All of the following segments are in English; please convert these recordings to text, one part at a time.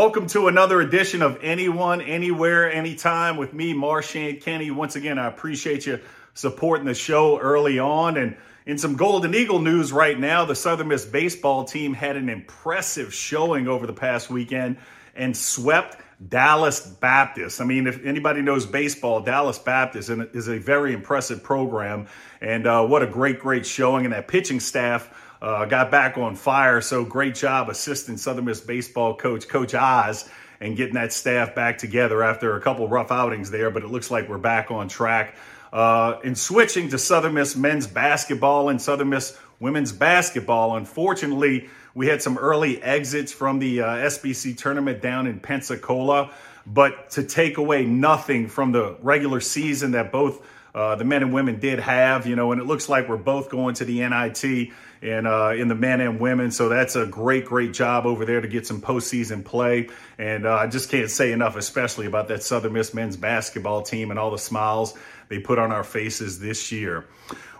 Welcome to another edition of Anyone, Anywhere, Anytime with me, Marchant Kenney. Once again, I appreciate you supporting the show early on. And in some Golden Eagle news right now, the Southern Miss baseball team had an impressive showing over the past weekend and swept Dallas Baptist. I mean, if anybody knows baseball, Dallas Baptist is a very impressive program. And uh, what a great, great showing. And that pitching staff uh, got back on fire. So great job, assistant Southern Miss baseball coach, Coach Oz, and getting that staff back together after a couple rough outings there. But it looks like we're back on track. Uh, in switching to Southern Miss men's basketball and Southern Miss women's basketball, unfortunately, we had some early exits from the uh, SBC tournament down in Pensacola. But to take away nothing from the regular season that both uh, the men and women did have, you know, and it looks like we're both going to the NIT and uh, in the men and women. So that's a great, great job over there to get some postseason play. And uh, I just can't say enough, especially about that Southern Miss men's basketball team and all the smiles they put on our faces this year.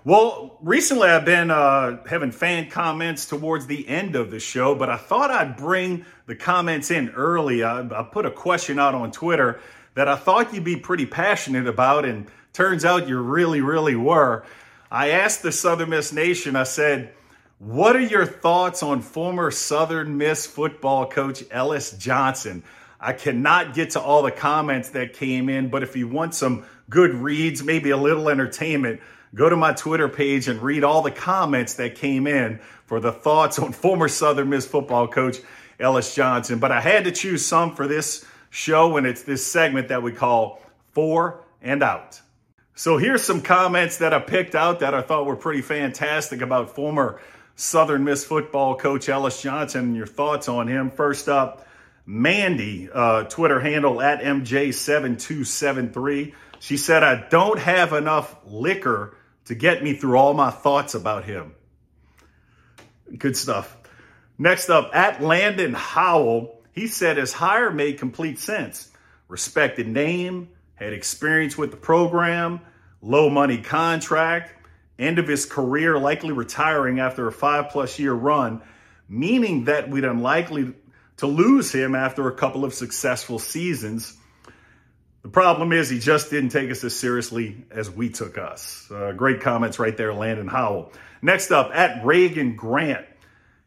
Well, recently I've been uh, having fan comments towards the end of the show, but I thought I'd bring the comments in early. I, I put a question out on Twitter that I thought you'd be pretty passionate about, and turns out you really, really were. I asked the Southern Miss Nation, I said, what are your thoughts on former Southern Miss football coach Ellis Johnson? I cannot get to all the comments that came in, but if you want some good reads, maybe a little entertainment, go to my Twitter page and read all the comments that came in for the thoughts on former Southern Miss football coach Ellis Johnson. But I had to choose some for this show, and it's this segment that we call Four and Out. So here's some comments that I picked out that I thought were pretty fantastic about former Southern Miss football coach Ellis Johnson. Your thoughts on him? First up, Mandy, uh, Twitter handle at MJ7273. She said, I don't have enough liquor to get me through all my thoughts about him. Good stuff. Next up, at Landon Howell, he said his hire made complete sense. Respected name, had experience with the program, low money contract, end of his career, likely retiring after a five plus year run, meaning that we'd unlikely to lose him after a couple of successful seasons. The problem is he just didn't take us as seriously as we took us. Uh, great comments right there, Landon Howell. Next up, at Reagan Grant,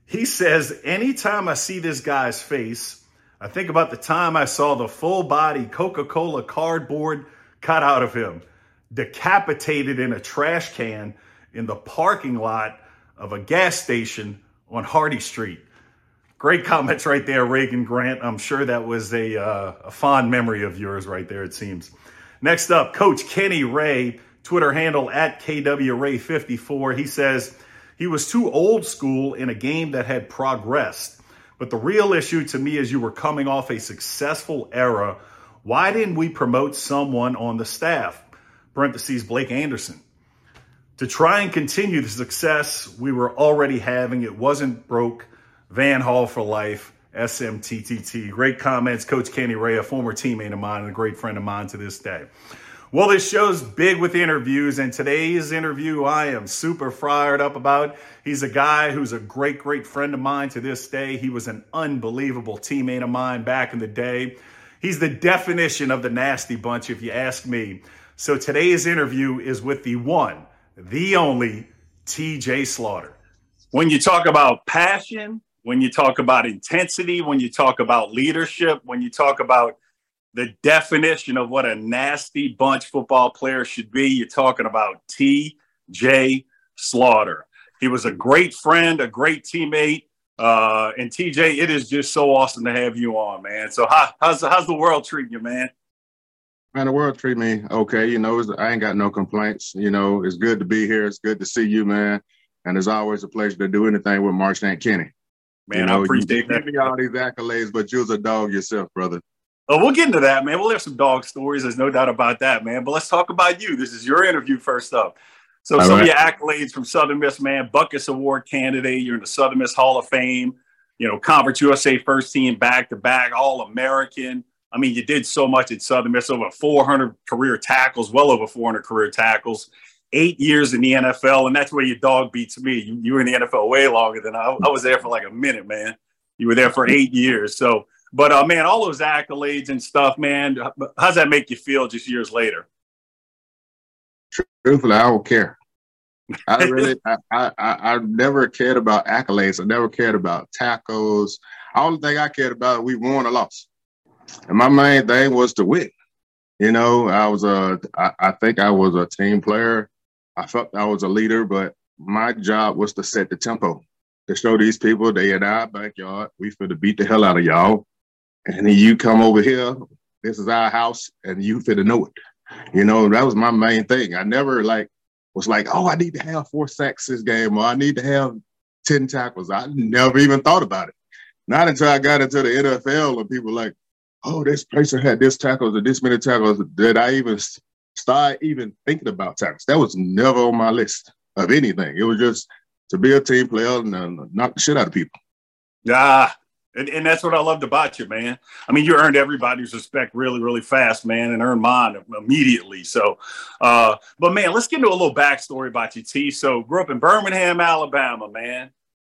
he says, Anytime I see this guy's face, I think about the time I saw the full body Coca Cola cardboard cut out of him decapitated in a trash can in the parking lot of a gas station on Hardy Street. Great comments right there, Reagan Grant. I'm sure that was a, uh, a fond memory of yours right there, it seems. Next up, Coach Kenny Ray, Twitter handle at KWRay54. He says he was too old school in a game that had progressed. But the real issue to me is you were coming off a successful era. Why didn't we promote someone on the staff? Parentheses, Blake Anderson. To try and continue the success we were already having, it wasn't broke. Van Hall for life, SMTTT. Great comments, Coach Kenny Ray, a former teammate of mine and a great friend of mine to this day. Well, this show's big with interviews, and today's interview I am super fired up about. He's a guy who's a great, great friend of mine to this day. He was an unbelievable teammate of mine back in the day. He's the definition of the nasty bunch, if you ask me. So today's interview is with the one, the only TJ Slaughter. When you talk about passion, when you talk about intensity, when you talk about leadership, when you talk about the definition of what a nasty bunch football player should be, you're talking about TJ Slaughter. He was a great friend, a great teammate. Uh, and TJ, it is just so awesome to have you on, man. So how, how's, how's the world treating you, man? Man, the world treat me okay. You know, I ain't got no complaints. You know, it's good to be here. It's good to see you, man. And it's always a pleasure to do anything with Marchant Kenney. Man, you know, I appreciate you, that. Give me all these accolades, but you're a dog yourself, brother. Oh, we'll get into that, man. We'll have some dog stories. There's no doubt about that, man. But let's talk about you. This is your interview first up. So all some right. of your accolades from Southern Miss, man, Butkus Award candidate. You're in the Southern Miss Hall of Fame. You know, Conference USA first team back to back, All American. I mean, you did so much at Southern Miss, over 400 career tackles, well over 400 career tackles, eight years in the NFL, and that's where your dog beats me. You, you were in the NFL way longer than I, I was there for like a minute, man. You were there for eight years. So But uh, man, all those accolades and stuff, man, how's that make you feel just years later? Truthfully, I don't care. I really, I, I, I, never cared about accolades. I never cared about tackles. The only thing I cared about, we won or lost. And my main thing was to win. You know, I was a, I, I think I was a team player. I felt I was a leader, but my job was to set the tempo, to show these people they in our backyard. We finna beat the hell out of y'all. And then you come over here, this is our house, and you finna know it. You know, that was my main thing. I never like was like, oh, I need to have four sacks this game, or I need to have 10 tackles. I never even thought about it. Not until I got into the NFL and people like, oh, this person had this tackles or this many tackles that I even start even thinking about tackles. That was never on my list of anything. It was just to be a team player and uh, knock the shit out of people. Yeah, and, and that's what I loved about you, man. I mean, you earned everybody's respect really, really fast, man, and earned mine immediately. So, uh, but man, let's get into a little backstory about you, T. So, grew up in Birmingham, Alabama, man.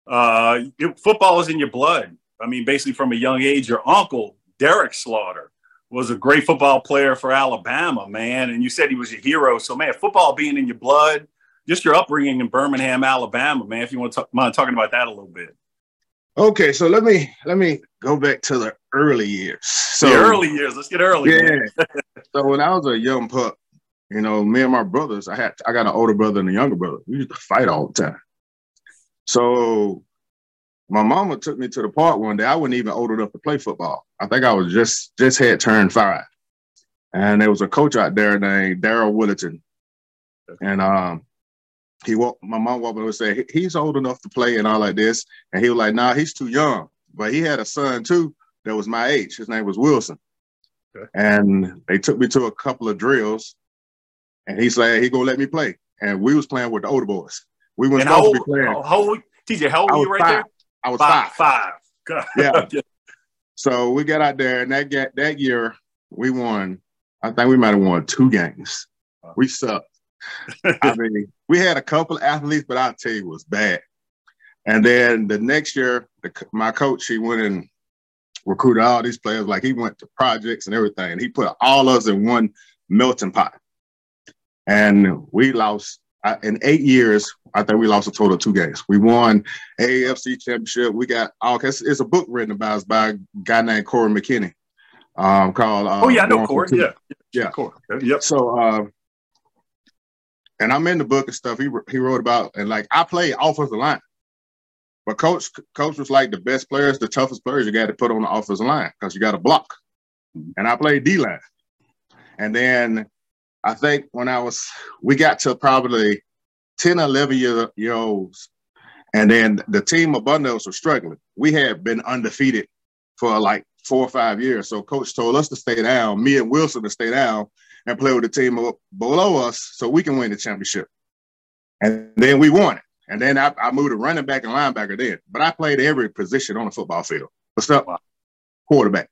Uh, it, football is in your blood. I mean, basically from a young age, your uncle, Derek Slaughter, was a great football player for Alabama, man. And you said he was your hero. So, man, football being in your blood, just your upbringing in Birmingham, Alabama, man, if you want to talk, mind talking about that a little bit. Okay, so let me let me go back to the early years. So the early years, let's get early. Yeah. so when I was a young pup, you know, me and my brothers, I had I got an older brother and a younger brother. We used to fight all the time. So my mama took me to the park one day. I wasn't even old enough to play football. I think I was just just had turned five. And there was a coach out there named Daryl Willington. And um, he walked, my mom walked over and said, he's old enough to play and all like this. And he was like, nah, he's too young. But he had a son too that was my age. His name was Wilson. Okay. And they took me to a couple of drills and he said, he gonna let me play. And we was playing with the older boys. We were supposed to be playing. How old, TJ, how old were you right five. there? I was five. Five. five. yeah. So we got out there and that, get, that year we won, I think we might have won two games. We sucked. I mean, we had a couple of athletes, but I'll tell you, it was bad. And then the next year, the, my coach, he went and recruited all these players. Like he went to projects and everything. And he put all of us in one melting pot. And we lost in eight years. I think we lost a total of two games. We won AFC championship. We got all. It's, it's a book written about us by a guy named Corey McKinney. Um, called. Uh, oh yeah, I know Corey. Yeah, yeah, Corey. Yep. So uh, and I'm in the book and stuff. He he wrote about and like I play offensive line, but coach coach was like the best players, the toughest players you got to put on the offensive line because you got to block. And I played D line, and then I think when I was we got to probably 10, 11 year, year olds, and then the team above us were struggling. We had been undefeated for like four or five years. So coach told us to stay down, me and Wilson to stay down and play with the team below us so we can win the championship. And then we won it. And then I, I moved to running back and linebacker then. But I played every position on the football field. What's up? Quarterback,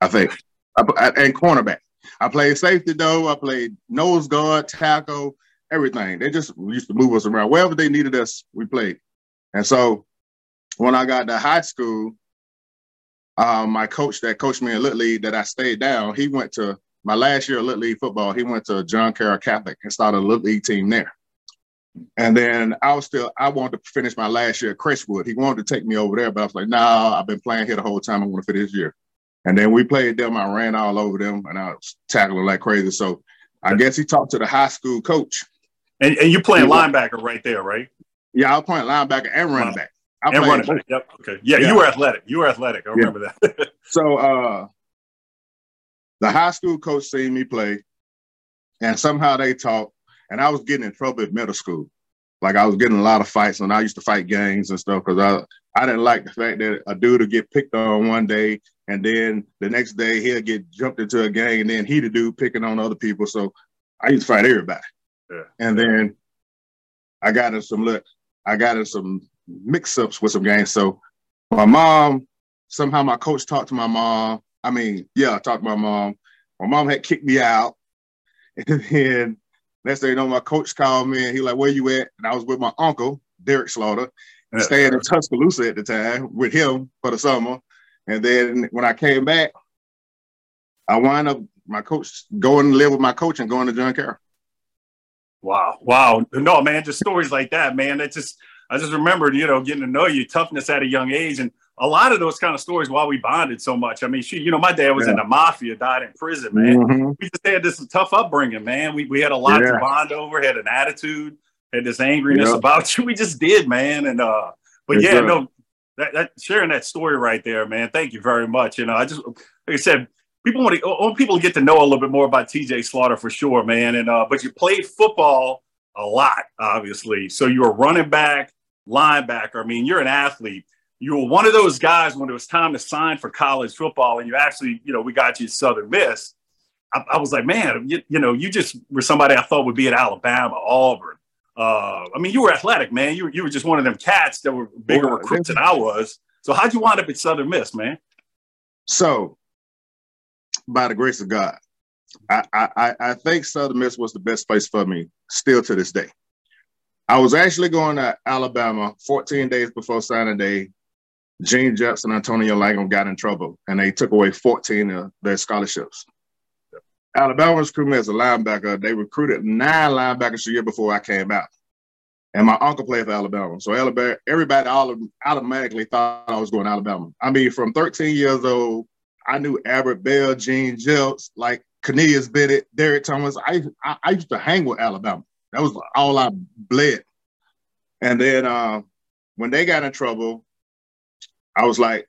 I think, and cornerback. I played safety though. I played nose guard, tackle, everything. They just used to move us around. Wherever they needed us, we played. And so when I got to high school, um, my coach that coached me in Little League that I stayed down, he went to my last year of Little League football, he went to John Carroll Catholic and started a Little League team there. And then I was still, I wanted to finish my last year at Crestwood. He wanted to take me over there, but I was like, nah, I've been playing here the whole time. I want to finish this year. And then we played them. I ran all over them and I was tackling like crazy. So I guess he talked to the high school coach. And, and you playing linebacker right there, right? Yeah, I was playing linebacker and running back. I and running back. Yep. Okay. Yeah, yeah, you were athletic. You were athletic. I remember yeah. that. so uh the high school coach seen me play, and somehow they talked, and I was getting in trouble at middle school. Like I was getting a lot of fights, and I used to fight gangs and stuff because I I didn't like the fact that a dude would get picked on one day, and then the next day he'll get jumped into a gang, and then he the dude picking on other people. So I used to fight everybody. Yeah. And then I got in some look, I got in some mix-ups with some gangs. So my mom, somehow my coach talked to my mom, I mean, yeah, I talked to my mom. My mom had kicked me out. And then next thing you know, my coach called me and he like, where you at? And I was with my uncle, Derek Slaughter. Staying in Tuscaloosa at the time with him for the summer. And then when I came back, I wound up my coach going to live with my coach and going to John Carroll. Wow. Wow. No, man, just stories like that, man. That just I just remembered, you know, getting to know you, toughness at a young age. And a lot of those kind of stories why we bonded so much. I mean, she, you know, my dad was yeah. in the mafia, died in prison, man. Mm-hmm. We just had this tough upbringing, man. We, we had a lot yeah. to bond over, had an attitude, had this angriness yep. about you. We just did, man. And uh, but it's yeah, no, that, that, sharing that story right there, man. Thank you very much. You know, I just like I said, people want to want people to get to know a little bit more about TJ Slaughter for sure, man. And uh, but you played football a lot, obviously. So you were running back, linebacker. I mean, you're an athlete you were one of those guys when it was time to sign for college football, and you actually, you know, we got you Southern Miss. I, I was like, man, you, you, know, you just were somebody I thought would be at Alabama, Auburn. Uh, I mean, you were athletic, man. You, you were just one of them cats that were bigger well, recruits than I was. So how'd you wind up at Southern Miss, man? So, by the grace of God, I, I, I think Southern Miss was the best place for me still to this day. I was actually going to Alabama 14 days before signing day Gene Jefferson, Antonio Langham got in trouble, and they took away 14 of their scholarships. Alabama's recruited me as a linebacker. They recruited nine linebackers a year before I came out. And my uncle played for Alabama. So Alabama, everybody all automatically thought I was going to Alabama. I mean, from 13 years old, I knew Albert Bell, Gene Jelks, like Cornelius Bennett, Derrick Thomas. I, I, I used to hang with Alabama. That was all I bled. And then uh, when they got in trouble, I was like,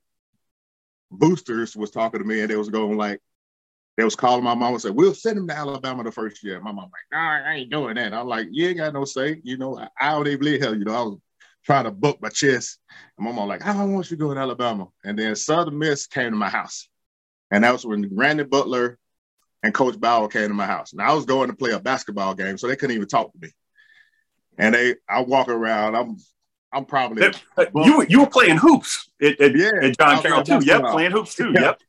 boosters was talking to me and they was going like, they was calling my mom and said, we'll send him to Alabama the first year. My mom like, nah, I ain't doing that. I'm like, you ain't got no say. You know, I, I don't even believe hell. You know, I was trying to book my chest. And my mom like, I don't want you to go to Alabama. And then Southern Miss came to my house. And that was when Randy Butler and Coach Bower came to my house. And I was going to play a basketball game, so they couldn't even talk to me. And they, I walk around, I'm I'm probably uh, you you were playing hoops at, at, yeah, at John Carroll too. Yep, playing hoops too. Yep.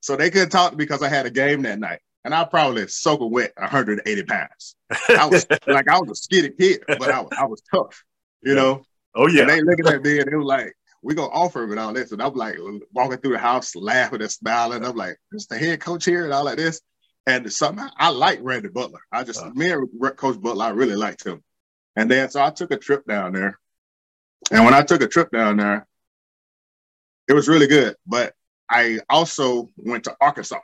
So they couldn't talk because I had a game that night, and I probably soaking wet 180 pounds. I was like I was a skinny kid, but I was, I was tough, you know. Oh yeah. And they looking at me and they were like, "We gonna offer him and all this," and I'm like walking through the house laughing and smiling. I'm like, "This the head coach here," and all like this. And something I like Randy Butler. I just uh, me and Coach Butler, I really liked him. And then so I took a trip down there and when I took a trip down there, it was really good. But I also went to Arkansas,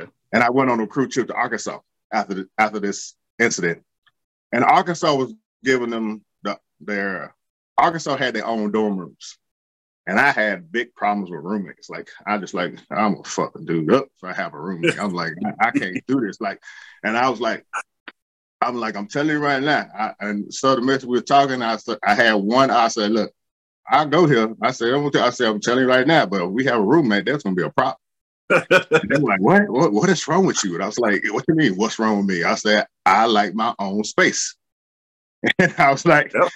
okay. and I went on a crew trip to Arkansas after the, after this incident. And Arkansas was giving them the, their Arkansas had their own dorm rooms, and I had big problems with roommates. Like I just like I'm a fucking dude up if I have a roommate. I'm like I, I can't do this. Like, and I was like, I'm like, I'm telling you right now. I, and so the message we were talking, I I had one. I said, look, I'll go here. I said, I'm I said, I'm telling you right now, but if we have a roommate, that's gonna be a problem. they're like, what? what? What is wrong with you? And I was like, what do you mean? What's wrong with me? I said, I like my own space. And I was like, yep.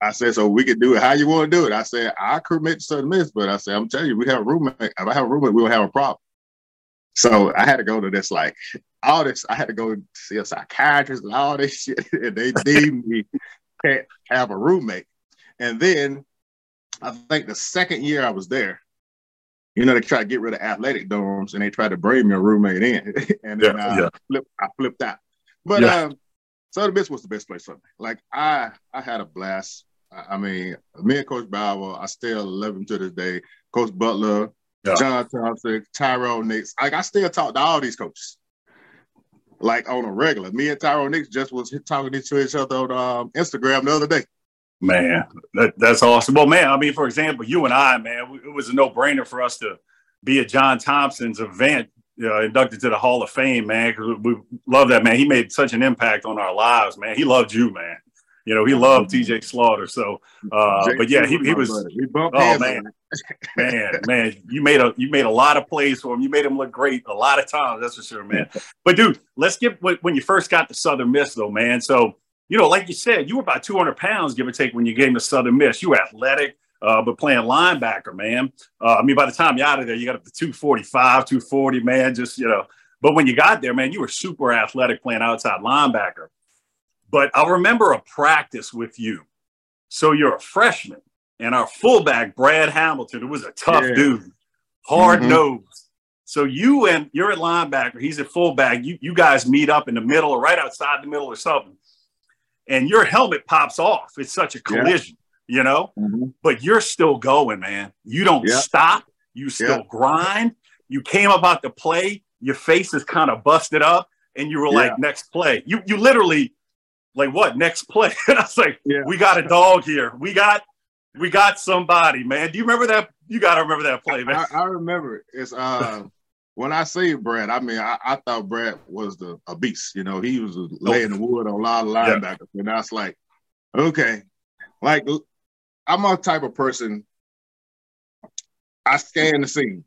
I said, so we can do it how you want to do it. I said, I commit to certain this, but I said, I'm telling you, we have a roommate. If I have a roommate, we will have a problem. So I had to go to this like all this. I had to go see a psychiatrist and all this shit, and they deemed me can't have a roommate. And then I think the second year I was there, you know, they tried to get rid of athletic dorms and they tried to bring me a roommate in, and then yeah, I, yeah. Flipped, I flipped out. But yeah. um, Southern Miss was the best place for me. Like I, I had a blast. I mean, me and Coach Bower, I still love him to this day. Coach Butler, yeah. John Thompson, Tyrone Nix. Like I still talk to all these coaches. Like on a regular. Me and Tyrone Nix just was talking to each other on um, Instagram the other day. Man, that, that's awesome. Well, man, I mean, for example, you and I, man, it was a no-brainer for us to be at John Thompson's event, know, inducted to the Hall of Fame, man, because we love that, man. He made such an impact on our lives, man. He loved you, man. You know, he loved TJ Slaughter. So, uh, but yeah, he, he was. oh man, man, man, you made a you made a lot of plays for him. You made him look great a lot of times. That's for sure, man. But dude, let's get when you first got to Southern Miss, though, man. So you know, like you said, you were about 200 pounds, give or take, when you came to Southern Miss. You were athletic. Uh, but playing linebacker, man. Uh, I mean, by the time you're out of there, you got up to 245, 240, man. Just, you know, but when you got there, man, you were super athletic playing outside linebacker. But I remember a practice with you. So you're a freshman, and our fullback, Brad Hamilton, who was a tough yeah. dude, hard mm-hmm. nose. So you and you're at linebacker, he's at fullback. You you guys meet up in the middle or right outside the middle or something, and your helmet pops off. It's such a collision, yeah. you know. Mm-hmm. But you're still going, man. You don't yeah. stop. You still yeah. grind. You came about the play. Your face is kind of busted up, and you were like, "Next play." You you literally like what next play? and I was like, "We got a dog here. We got we got somebody, man." Do you remember that? You got to remember that play, man. I, I remember it. It's uh when I say Brad, I mean I, I thought Brad was the a beast. You know, he was laying the wood on a lot of linebackers, yeah. and was like, okay, like I'm a type of person. I scan the scene,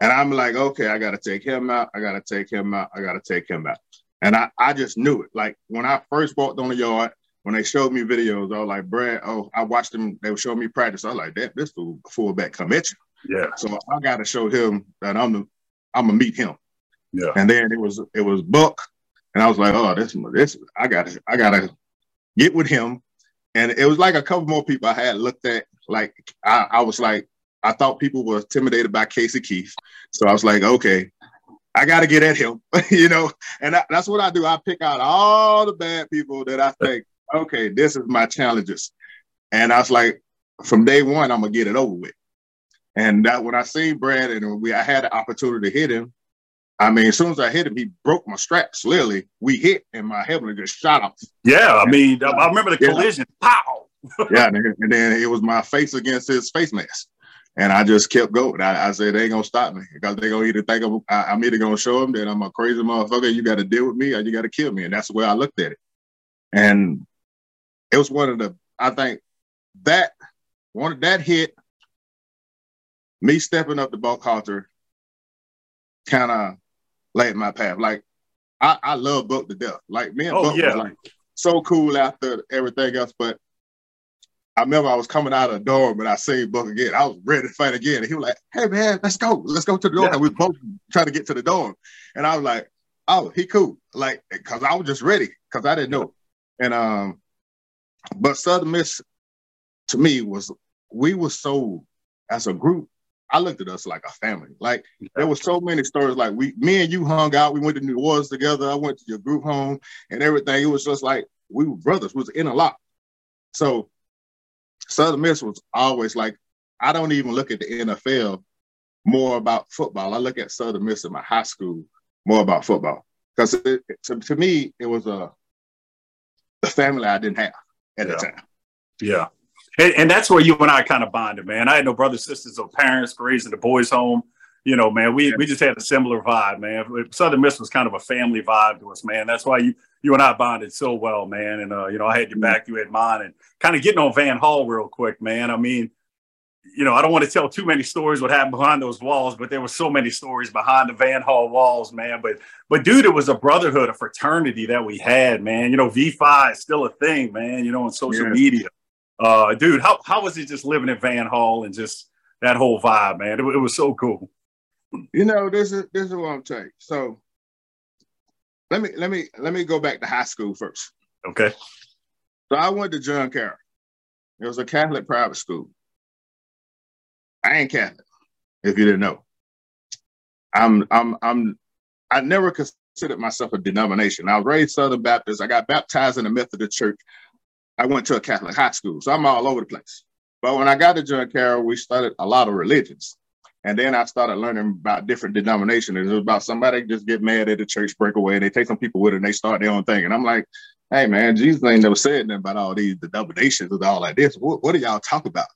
and I'm like, okay, I got to take him out. I got to take him out. I got to take him out. And I, I just knew it. Like when I first walked on the yard, when they showed me videos, I was like, Brad, oh, I watched them. They were showing me practice. I was like, that this fool fullback come at you. Yeah. So I got to show him that I'm the I'm gonna meet him. Yeah. And then it was it was Buck, and I was like, oh, this this I gotta I gotta get with him. And it was like a couple more people I had looked at. Like I, I was like, I thought people were intimidated by Casey Keith, so I was like, okay, I got to get at him, you know. And I, that's what I do. I pick out all the bad people that I think, okay, this is my challenges. And I was like, from day one, I'm gonna get it over with. And that when I seen Brad and we I had the opportunity to hit him, I mean, as soon as I hit him, he broke my straps. Literally, we hit and my helmet just shot off. Yeah, I mean, I remember the collision. Yeah. Pow! yeah, and then, it was my face against his face mask, and I just kept going. I, I said they ain't gonna stop me because they gonna either think I'm, I, am either gonna show them that I'm a crazy motherfucker. You got to deal with me, or you got to kill me, and that's the way I looked at it. And it was one of the I think that one of that hit me stepping up the Buck halter kind of laid my path. Like I, I love Buck to death. Like me and oh, Buck yeah. was like so cool after everything else. But I remember I was coming out of the door, but I seen Buck again. I was ready to fight again. And he was like, Hey man, let's go. Let's go to the door. Yeah. And we both trying to get to the door. And I was like, Oh, he cool. Like, cause I was just ready because I didn't know. And um, but Southern Miss to me was we were so as a group I looked at us like a family. Like there were so many stories. Like we, me and you hung out. We went to New Orleans together. I went to your group home and everything. It was just like we were brothers. We was in a lot. So Southern Miss was always like, I don't even look at the NFL more about football. I look at Southern Miss in my high school more about football because to, to me it was a the family I didn't have at yeah. the time. Yeah. And, and, that's where you and I kind of bonded, man. I had no brothers, sisters, or parents raised in the boys' home. You know, man, we, we just had a similar vibe, man. Southern Miss was kind of a family vibe to us, man. That's why you you and I bonded so well, man. And uh, you know, I had your back, you had mine, and kind of getting on Van Hall real quick, man. I mean, you know, I don't want to tell too many stories what happened behind those walls, but there were so many stories behind the Van Hall walls, man. But but dude, it was a brotherhood, a fraternity that we had, man. You know, V5 is still a thing, man. You know, on social yeah. media uh, dude, how how was it just living in Van Hall and just that whole vibe, man? It, it was so cool. You know, this is this is what I'm saying. So let me let me let me go back to high school first. Okay. So I went to John Carroll. It was a Catholic private school. I ain't Catholic, if you didn't know. I'm I'm I'm I never considered myself a denomination. I was raised Southern Baptist. I got baptized in the Methodist Church. I went to a Catholic high school, so I'm all over the place. But when I got to John Carroll, we studied a lot of religions. And then I started learning about different denominations. It was about somebody just get mad at the church, break away, and they take some people with it and they start their own thing. And I'm like, hey man, Jesus ain't never said nothing about all these denominations and all like this. What, what do y'all talk about?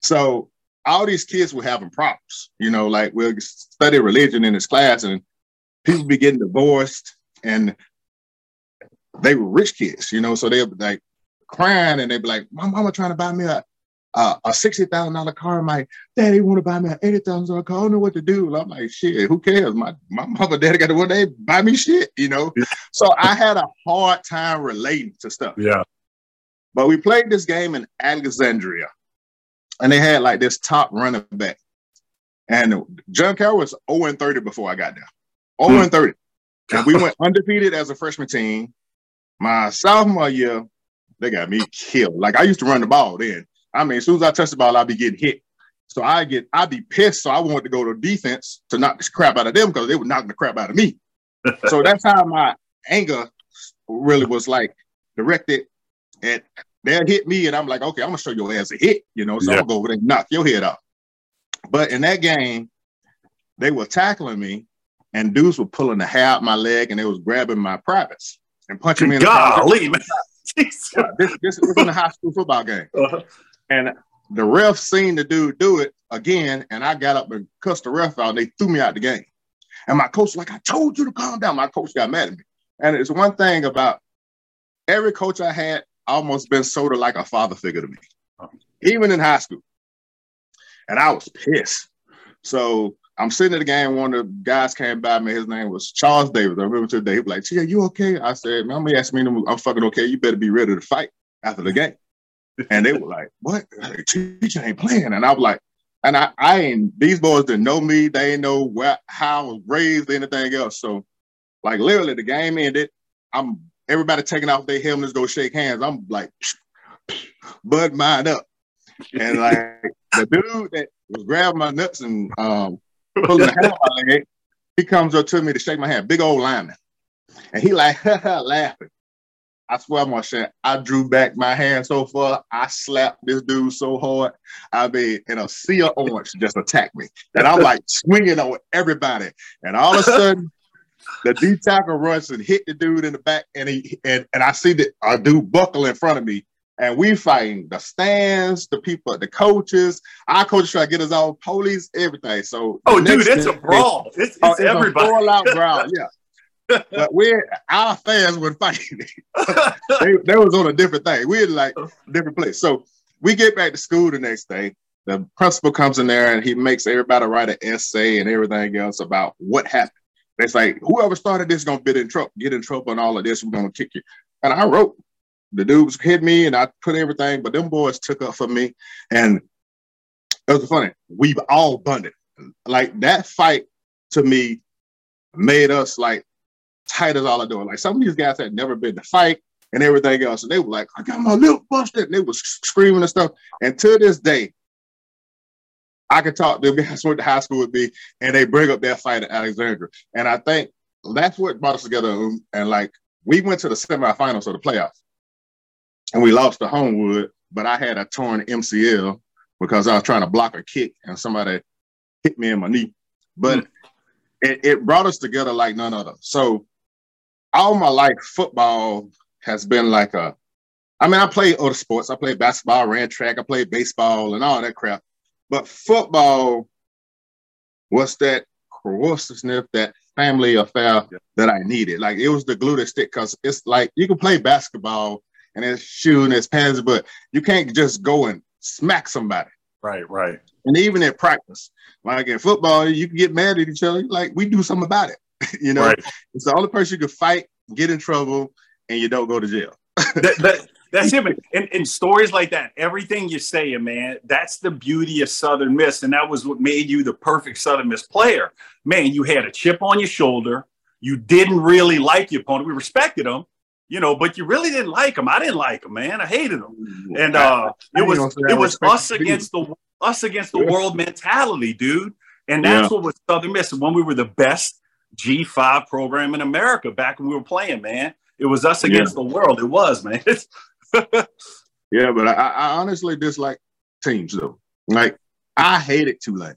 So all these kids were having problems. You know, like we'll study religion in this class and people be getting divorced and they were rich kids, you know, so they like crying and they'd be like, my mama trying to buy me a, a, a $60,000 car. I'm like, daddy want to buy me an $80,000 car. I don't know what to do. I'm like, shit, who cares? My, my mama, daddy got to one day buy me shit, you know? so I had a hard time relating to stuff. Yeah. But we played this game in Alexandria and they had like this top running back. And John Carroll was 0 and 30 before I got there. 0 and 30. And we went undefeated as a freshman team. My sophomore year, they got me killed. Like I used to run the ball then. I mean, as soon as I touch the ball, I'd be getting hit. So I get, I'd be pissed. So I wanted to go to defense to knock the crap out of them because they were knocking the crap out of me. so that's how my anger really was like directed and they'll hit me and I'm like, okay, I'm gonna show your ass a hit, you know. So yeah. I'm gonna go over there and knock your head off. But in that game, they were tackling me and dudes were pulling the hair out my leg and they was grabbing my privates and punching me in the Golly, man. Yeah, this, this was in a high school football game. Uh-huh. And the ref seen the dude do it again, and I got up and cussed the ref out, and they threw me out the game. And my coach was like, I told you to calm down. My coach got mad at me. And it's one thing about every coach I had almost been sort of like a father figure to me, even in high school. And I was pissed. So I'm sitting at the game. One of the guys came by me. His name was Charles Davis. I remember today. He was like, "Tia, you okay?" I said, "Man, me ask me. I'm fucking okay. You better be ready to fight after the game." And they were like, "What? Teacher ain't playing." And I was like, "And I, I ain't. These boys didn't know me. They ain't know where, how I was raised, anything else. So, like, literally, the game ended. I'm everybody taking off their helmets, go shake hands. I'm like, bud mine up. And like the dude that was grabbing my nuts and um, pulling the hair my leg, he comes up to me to shake my hand, big old lineman. And he like laughing. I swear I'm gonna say I drew back my hand so far. I slapped this dude so hard. I mean, in a sea of orange just attacked me. And I'm like swinging on everybody. And all of a sudden, the D tackle runs and hit the dude in the back, and he and, and I see the a dude buckle in front of me, and we fighting the stands, the people, the coaches. Our coaches try to get us all police, everything. So oh, dude, it's a brawl. It's, it's, oh, it's everybody. A out brawl, yeah. but we're our fans were fighting. they, they was on a different thing. We had like different place. So we get back to school the next day. The principal comes in there and he makes everybody write an essay and everything else about what happened. It's like whoever started this is gonna get in trouble, get in trouble, and all of this. We're gonna kick you. And I wrote. The dudes hit me, and I put everything, but them boys took up for me, and it was funny. We've all bonded. Like that fight to me made us like tight as all I do. Like some of these guys had never been to fight and everything else, and they were like, "I got my lip busted," and they was screaming and stuff. And to this day, I could talk to them guys went to high school with me, and they bring up that fight at Alexandria, and I think that's what brought us together. Um, and like we went to the semifinals of the playoffs, and we lost to Homewood, but I had a torn MCL because I was trying to block a kick, and somebody hit me in my knee. But mm. it, it brought us together like none other. So all my life, football has been like a. I mean, I played other sports. I played basketball, ran track, I played baseball, and all that crap. But football was that cohesiveness, that family affair that I needed. Like it was the glue that stick because it's like you can play basketball and his it's shooting, his pants, but you can't just go and smack somebody. Right, right. And even in practice, like in football, you can get mad at each other. Like we do something about it. you know, right. it's the only person you can fight, get in trouble, and you don't go to jail. that, that, that's him. And, and stories like that, everything you're saying, man, that's the beauty of Southern Miss. And that was what made you the perfect Southern Miss player. Man, you had a chip on your shoulder. You didn't really like your opponent. We respected him, you know, but you really didn't like him. I didn't like him, man. I hated him. And uh, it was it was us against the us against the world mentality, dude. And that's yeah. what was Southern Miss. When we were the best G5 program in America back when we were playing, man. It was us against yeah. the world. It was, man. yeah, but I, I, honestly dislike teams though. Like I hated Tulane.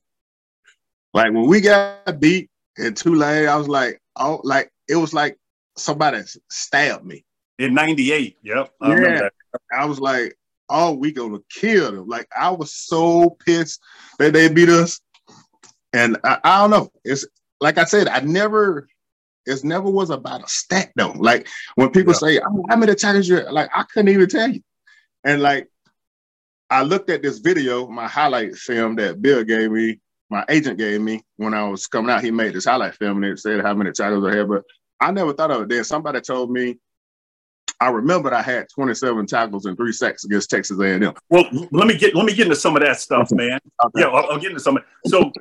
Like when we got beat in Tulane, I was like, oh, like it was like somebody stabbed me. In '98, yep. I yeah, I was like, oh, we gonna kill them. Like I was so pissed that they beat us, and I, I don't know. It's like I said, I never it never was about a stat though. Like when people yeah. say, oh, "How many tackles you?" Like I couldn't even tell you. And like I looked at this video, my highlight film that Bill gave me, my agent gave me when I was coming out. He made this highlight film and it said how many titles I had, but I never thought of it. Then somebody told me. I remembered I had 27 tackles and three sacks against Texas A&M. Well, let me get let me get into some of that stuff, man. Okay. Yeah, I'll, I'll, get into some. Of. So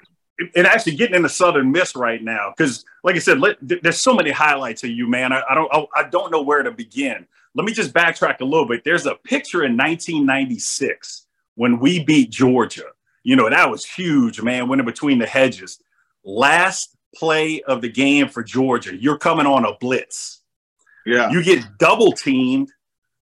and actually getting into Southern Miss right now because, like I said, let, there's so many highlights of you, man. I, I don't I, I, don't know where to begin. Let me just backtrack a little bit. There's a picture in 1996 when we beat Georgia. You know, that was huge, man, winning between the hedges. Last play of the game for Georgia, you're coming on a blitz. Yeah. You get double teamed.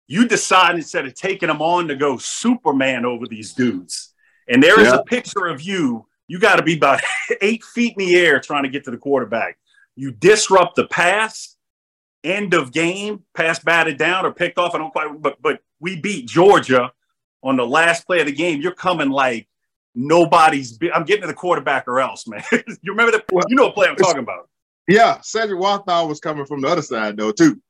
You decide instead of taking them on to go Superman over these dudes. And there is Yeah. a picture of you. You got to be about eight feet in the air trying to get to the quarterback. You disrupt the pass, end of game, pass batted down or picked off. I don't quite, but but we beat Georgia on the last play of the game. You're coming like nobody's. Be- I'm getting to the quarterback or else, man. you remember that? You know what play I'm talking about? Yeah. Cedric Walthall was coming from the other side though, too.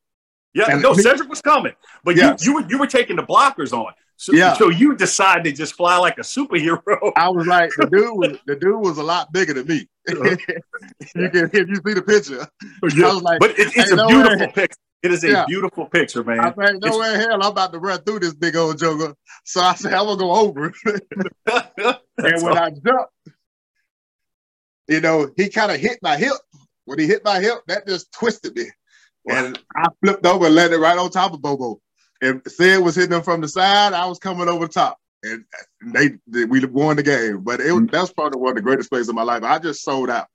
Yeah, And- no, Cedric was coming, but Yes. you you were you were taking the blockers on. So, Yeah. so you decided to just fly like a superhero. I was like, the dude was the dude was a lot bigger than me. Uh-huh. you can if you see the picture. I was like, but it, it's a no beautiful way. picture. It is a Yeah. beautiful picture, I man. said, no way in hell I'm about to run through this big old joker. So I said, I'm gonna go over. it. and when I jumped, you know, he kind of hit my hip. When he hit my hip, that just twisted me. And I flipped over and landed right on top of Bobo. And Sid was hitting him from the side. I was coming over the top. And they, they we won the game. But it was, mm. that's probably one of the greatest plays of my life. I just sold out.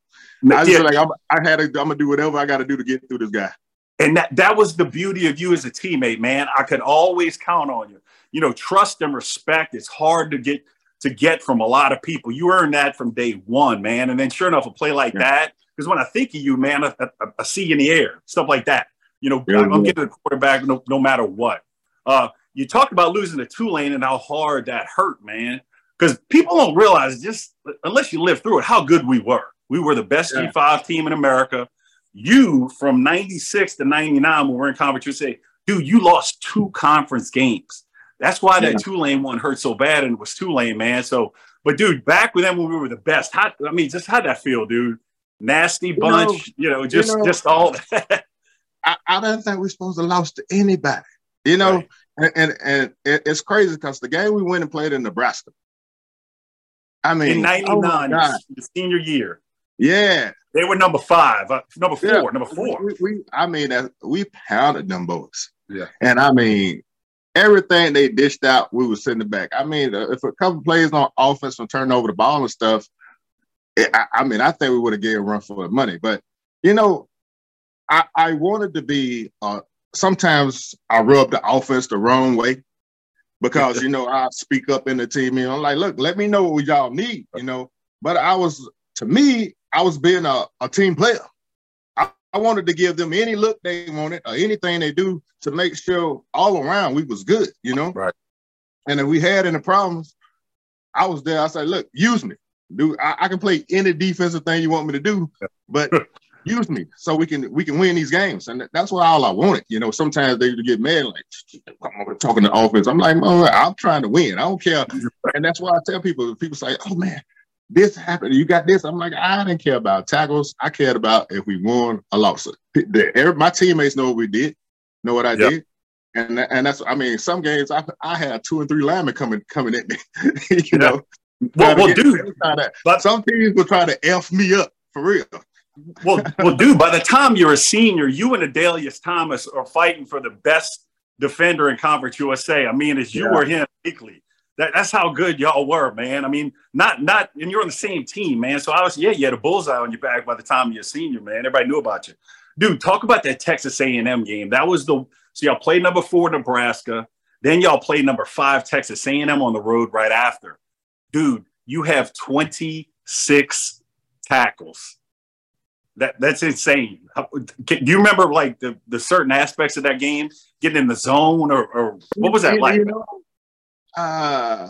I just Yeah, like I'm, I had to, I'm gonna do whatever I got to do to get through this guy. And that, that was the beauty of you as a teammate, man. I could always count on you. You know, trust and respect is hard to get to get from a lot of people. You earn that from day one, man. And then sure enough, a play like Yeah. that, because when I think of you, man, I, I, I see you in the air, stuff like that. You know, Yeah, I'm, yeah. getting the quarterback no, no matter what. Uh, you talked about losing to Tulane and how hard that hurt, man. Because people don't realize just unless you live through it, how good we were. We were the best Yeah. G5 team in America. You from 96 to 99 when we we're in conference, you say, dude, you lost two conference games. That's why that Yeah. Tulane one hurt so bad and it was Tulane, man. So, but dude, back with them when we were the best, how, I mean, just how'd that feel, dude? Nasty bunch, you know, just know- just all that. I, I don't think we're supposed to lose to anybody. You know, Right. and, and and it's crazy because the game we went and played in Nebraska. I mean, in oh 99, God. the senior year. yeah, They were number five, uh, number four, Yeah. number four. We, we, I mean, that- we pounded them boys. Yeah. and I mean, everything they dished out, we was sitting back. I mean, uh, if a couple plays on offense and turn over the ball and stuff, it, I, I mean, I think we would have gave a run for the money. But you know, I, I wanted to be. Uh, sometimes I rub the offense the wrong way because you know I speak up in the team. You I'm like, look, let me know what y'all need. You know, but I was to me, I was being a, a team player. I, I wanted to give them any look they wanted or anything they do to make sure all around we was good. You know, Right. And if we had any problems, I was there. I said, look, use me. Do I, I can play any defensive thing you want me to do, but use me so we can we can win these games. And that's what all I wanted. You know, sometimes they get mad like I'm talking to offense. I'm like, oh, I'm trying to win. I don't care. And that's why I tell people. People say, oh man, this happened. You got this. I'm like, I didn't care about tackles. I cared about if we won or lost. The- My teammates know what we did, know what I Yep. did. And, and that's I mean some games I I had two and three linemen coming coming at me, you Yeah. know. Well, well, dude, but- some teams will try to f me up for real. well, well, dude, by the time you're a senior, you and Adalius Thomas are fighting for the best defender in Conference USA. I mean, it's you Yeah. or him weekly. That, that's how good y'all were, man. I mean, not not, and you're on the same team, man. So I was, yeah, you had a bullseye on your back by the time you're a senior, man. Everybody knew about you, dude. Talk about that Texas A&M game. That was the so y'all played number four Nebraska, then y'all played number five Texas A&M on the road right after. Dude, you have 26 tackles. That that's insane. How- can- Do you remember like the, the certain aspects of that game, getting in the zone, or, or what was that You- like? you know, uh,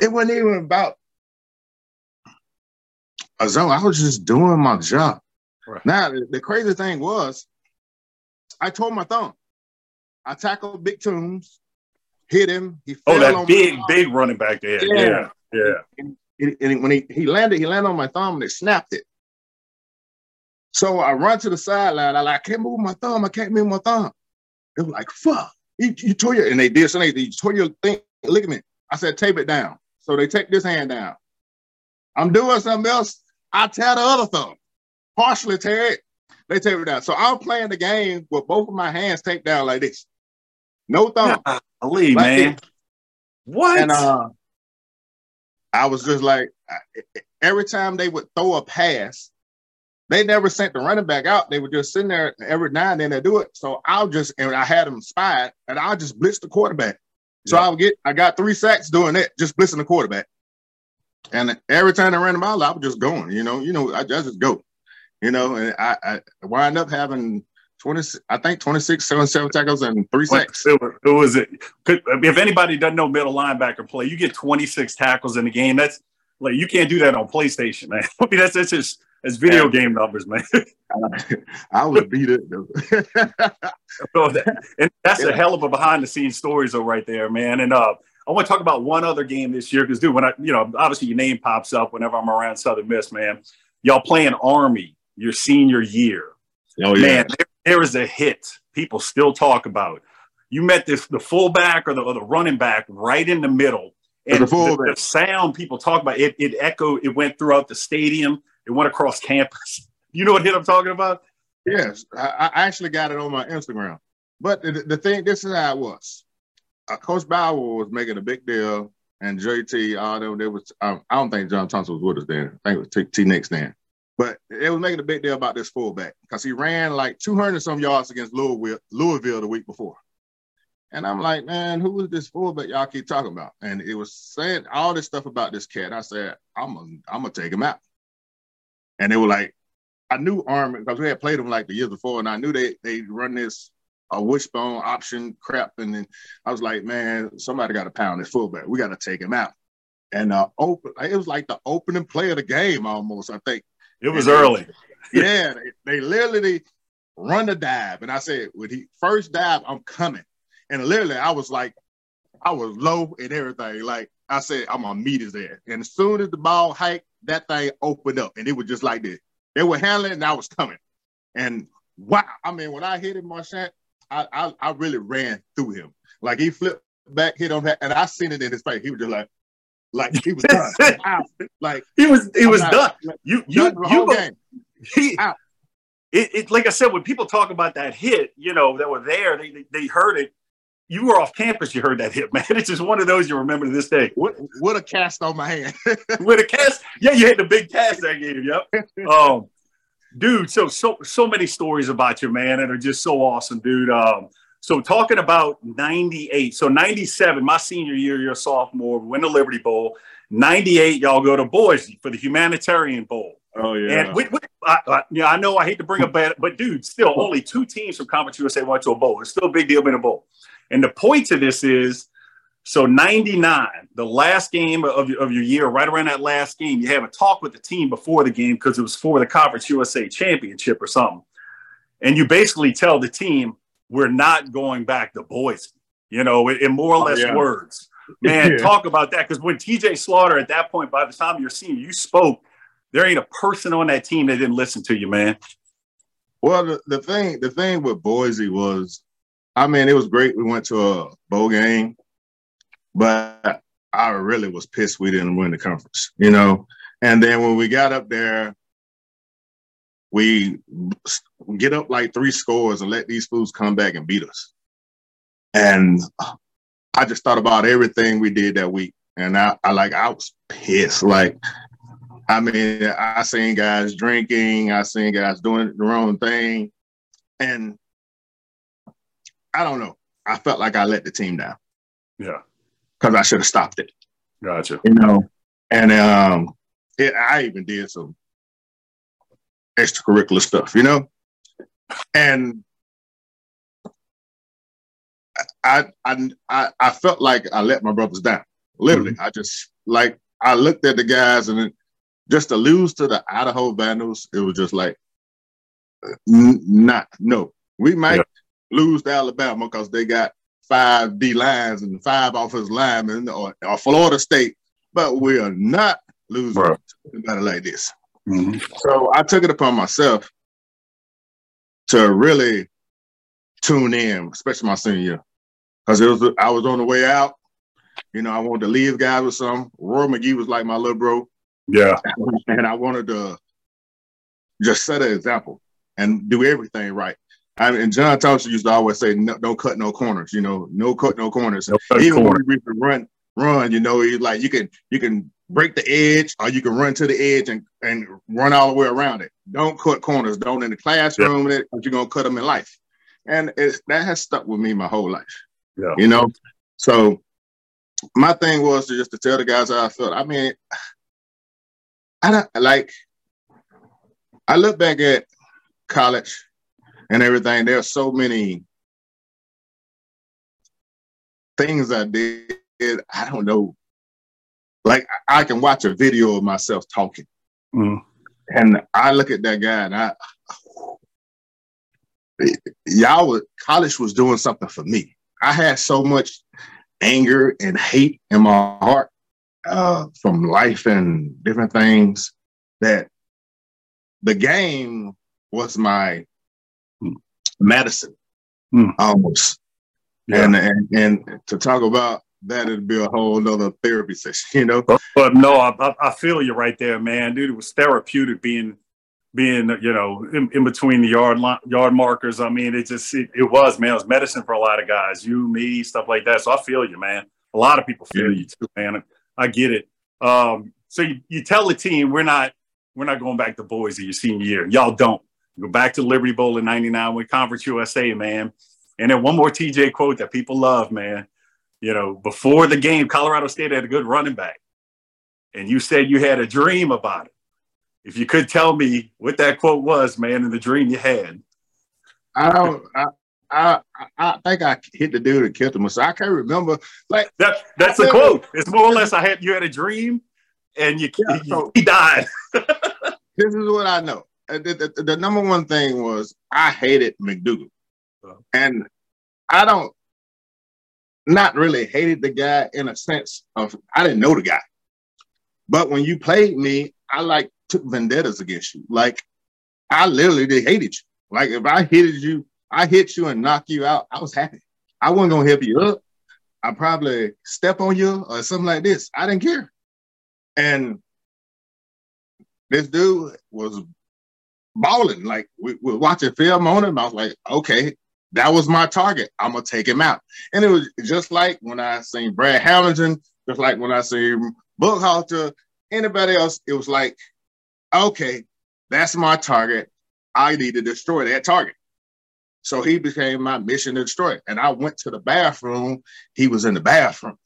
it wasn't even about a zone. I was just doing my job. Right. Now the, crazy thing was, I tore my thumb. I tackled Big Toombs, hit him. He Oh, fell that on big, big running back there. Yeah, Yeah. yeah. and, and when he, he landed, he landed on my thumb and it snapped it. So I run to the sideline. I like, I can't move my thumb. I can't move my thumb. They were like, fuck. You, you tore your, and they did something. They tore your thing, ligament. I said, tape it down. So they take this hand down. I'm doing something else. I tear the other thumb, partially tear it. They tape it down. So I'm playing the game with both of my hands taped down like this. No thumb. Golly, Like man. this. What? And uh, I was just like, every time they would throw a pass, they never sent the running back out. They were just sitting there every now and then they do it. So I'll just and I had them spied, and I'll just blitz the quarterback. So yeah. I'll get I got three sacks doing that, just blitzing the quarterback. And every time I ran the ball, I was just going, you know, you know, I, I just go, you know, and I, I wind up having 20, I think 26, seven, seven tackles and three sacks. It was, it was it. If anybody doesn't know middle linebacker play, you get 26 tackles in the game. That's like, you can't do that on PlayStation, man. I mean, that's, that's just, it's video yeah. game numbers, man. I would beat it. so that, and that's yeah. a hell of a behind the scenes stories, though, right there, man. And uh, I want to talk about one other game this year because, dude, when I, you know, obviously your name pops up whenever I'm around Southern Miss, man. Y'all playing Army your senior year. Oh yeah, man, there, there is a hit people still talk about. You met this the fullback or the, or the running back right in the middle, and the, the, the, sound people talk about it. It echoed. It went throughout the stadium. It went across campus. You know what hit I'm talking about? Yes, I, I actually got it on my Instagram. But the, the thing, this is how it was uh, Coach Bower was making a big deal, and JT, them, there was. Um, I don't think John Thompson was with us then. I think it was T, T Nix then. But it was making a big deal about this fullback because he ran like 200 some yards against Louisville, Louisville the week before. And I'm like, man, who is this fullback y'all keep talking about? And it was saying all this stuff about this cat. I said, I'm gonna, I'm gonna take him out. And they were like, I knew Army because we had played them like the years before, and I knew they they run this a wishbone option crap. And then I was like, man, somebody got to pound this fullback. We got to take him out. And uh, open, it was like the opening play of the game almost. I think it was early. Yeah, they, they, literally run the dive, and I said, when he first dive, I'm coming. And literally, I was like, I was low and everything. Like I said, I'm gonna meet his there. And as soon as the ball hiked, that thing opened up, and it was just like this. They were handling, and I was coming. And wow, I mean, when I hit him, Marchant, I, I, I really ran through him. Like he flipped back, hit on that, and I seen it in his face. He was just like, like he was done. like he was, he was not, done. Like, you, you, you, game. he, out. It, it, like I said, when people talk about that hit, you know, that were there, they, they, they heard it. You were off campus, you heard that hit, man. It's just one of those you remember to this day. What, what a cast on my hand. with a cast, yeah, you had the big cast that game. Yep. Um, dude. So so so many stories about you, man, and are just so awesome, dude. Um, so talking about '98, so '97, my senior year, you're a sophomore, win the Liberty Bowl. '98, y'all go to Boise for the Humanitarian Bowl. Oh yeah. And we, we, I, I, yeah, I know I hate to bring up bad, but dude, still only two teams from Conference USA went to a bowl. It's still a big deal being a bowl. And the point to this is so 99, the last game of of your year, right around that last game, you have a talk with the team before the game because it was for the Conference USA championship or something. And you basically tell the team, we're not going back to Boise, you know, in, in more or oh, less oh, yeah. words. Man, yeah. talk about that. Because when TJ Slaughter, at that point, by the time you're seeing you spoke, there ain't a person on that team that didn't listen to you, man. Well, the, the thing, the thing with Boise was, I mean, it was great. We went to a bowl game but I really was pissed we didn't win the conference, you know. And then when we got up there, we get up like three scores and let these fools come back and beat us. And I just thought about everything we did that week. And I, I like I was pissed. Like, I mean, I seen guys drinking, I seen guys doing the wrong thing. And I don't know. I felt like I let the team down. Yeah because I should have stopped it. Gotcha. You know, and um, it, I even did some extracurricular stuff, you know, and I I I, I felt like I let my brothers down. Literally, mm-hmm. I just like I looked at the guys and just to lose to the Idaho Vandals, it was just like n- not no. We might yeah. lose to Alabama because they got five D lines and five offensive linemen or, or Florida State, but we are not losing Bro. to like this. Mm-hmm. So I took it upon myself to really tune in, especially my senior year, because it was I was on the way out. You know, I wanted to leave guys with some. Roy McGee was like my little bro. Yeah, and I wanted to just set an example and do everything right. I mean, John Thompson used to always say, no, "Don't cut no corners." You know, no cut no corners. No cut Even corner. when we used to run, run. You know, you like you can you can break the edge or you can run to the edge and, and run all the way around it. Don't cut corners. Don't in the classroom yeah. you're gonna cut them in life. And that has stuck with me my whole life. Yeah. You know, so my thing was to just to tell the guys how I felt. I mean, I don't like. I look back at college and everything. There are so many things I did. I don't know. Like I can watch a video of myself talking, mm. and I look at that guy, and I, y'all, college was doing something for me. I had so much anger and hate in my heart uh, from life and different things that the game was my medicine mm. almost. Yeah. And, and and to talk about that it'd be a whole other therapy session, you know. But, but no, I, I feel you right there, man, dude. It was therapeutic being being you know in, in between the yard yard markers. I mean, it just it, it, was man, it was medicine for a lot of guys. You, me, stuff like that. So I feel you, man. A lot of people feel yeah. you too, man. I get it. Um, so you, you tell the team we're not we're not going back to boys Boise your senior year. Y'all don't. You go back to Liberty Bowl in '99 with Conference USA, man. And then one more TJ quote that people love, man. You know, before the game, Colorado State had a good running back, and you said you had a dream about it. If you could tell me what that quote was, man, and the dream you had. I don't. I, I I think I hit the dude and killed him. So I can't remember. Like that. That's the quote. It's more or less. I had you had a dream, and you, yeah, so, he died. this is what I know. Uh, the, the, the, number one thing was I hated McDougal, oh. and I don't not really hated the guy in a sense of I didn't know the guy, but when you played me, I like took vendettas against you. Like I literally did hated you. Like if I hit you, I hit you and knock you out, I was happy. I wasn't gonna help you up. I probably step on you or something like this. I didn't care. And this dude was balling. Like we were watching film on him. I was like, okay, that was my target. I'm gonna take him out. And it was just like when I seen Brad Hamilton, just like when I seen Buckhalter, anybody else, it was like, okay, that's my target. I need to destroy that target. So he became my mission to destroy. And I went to the bathroom. He was in the bathroom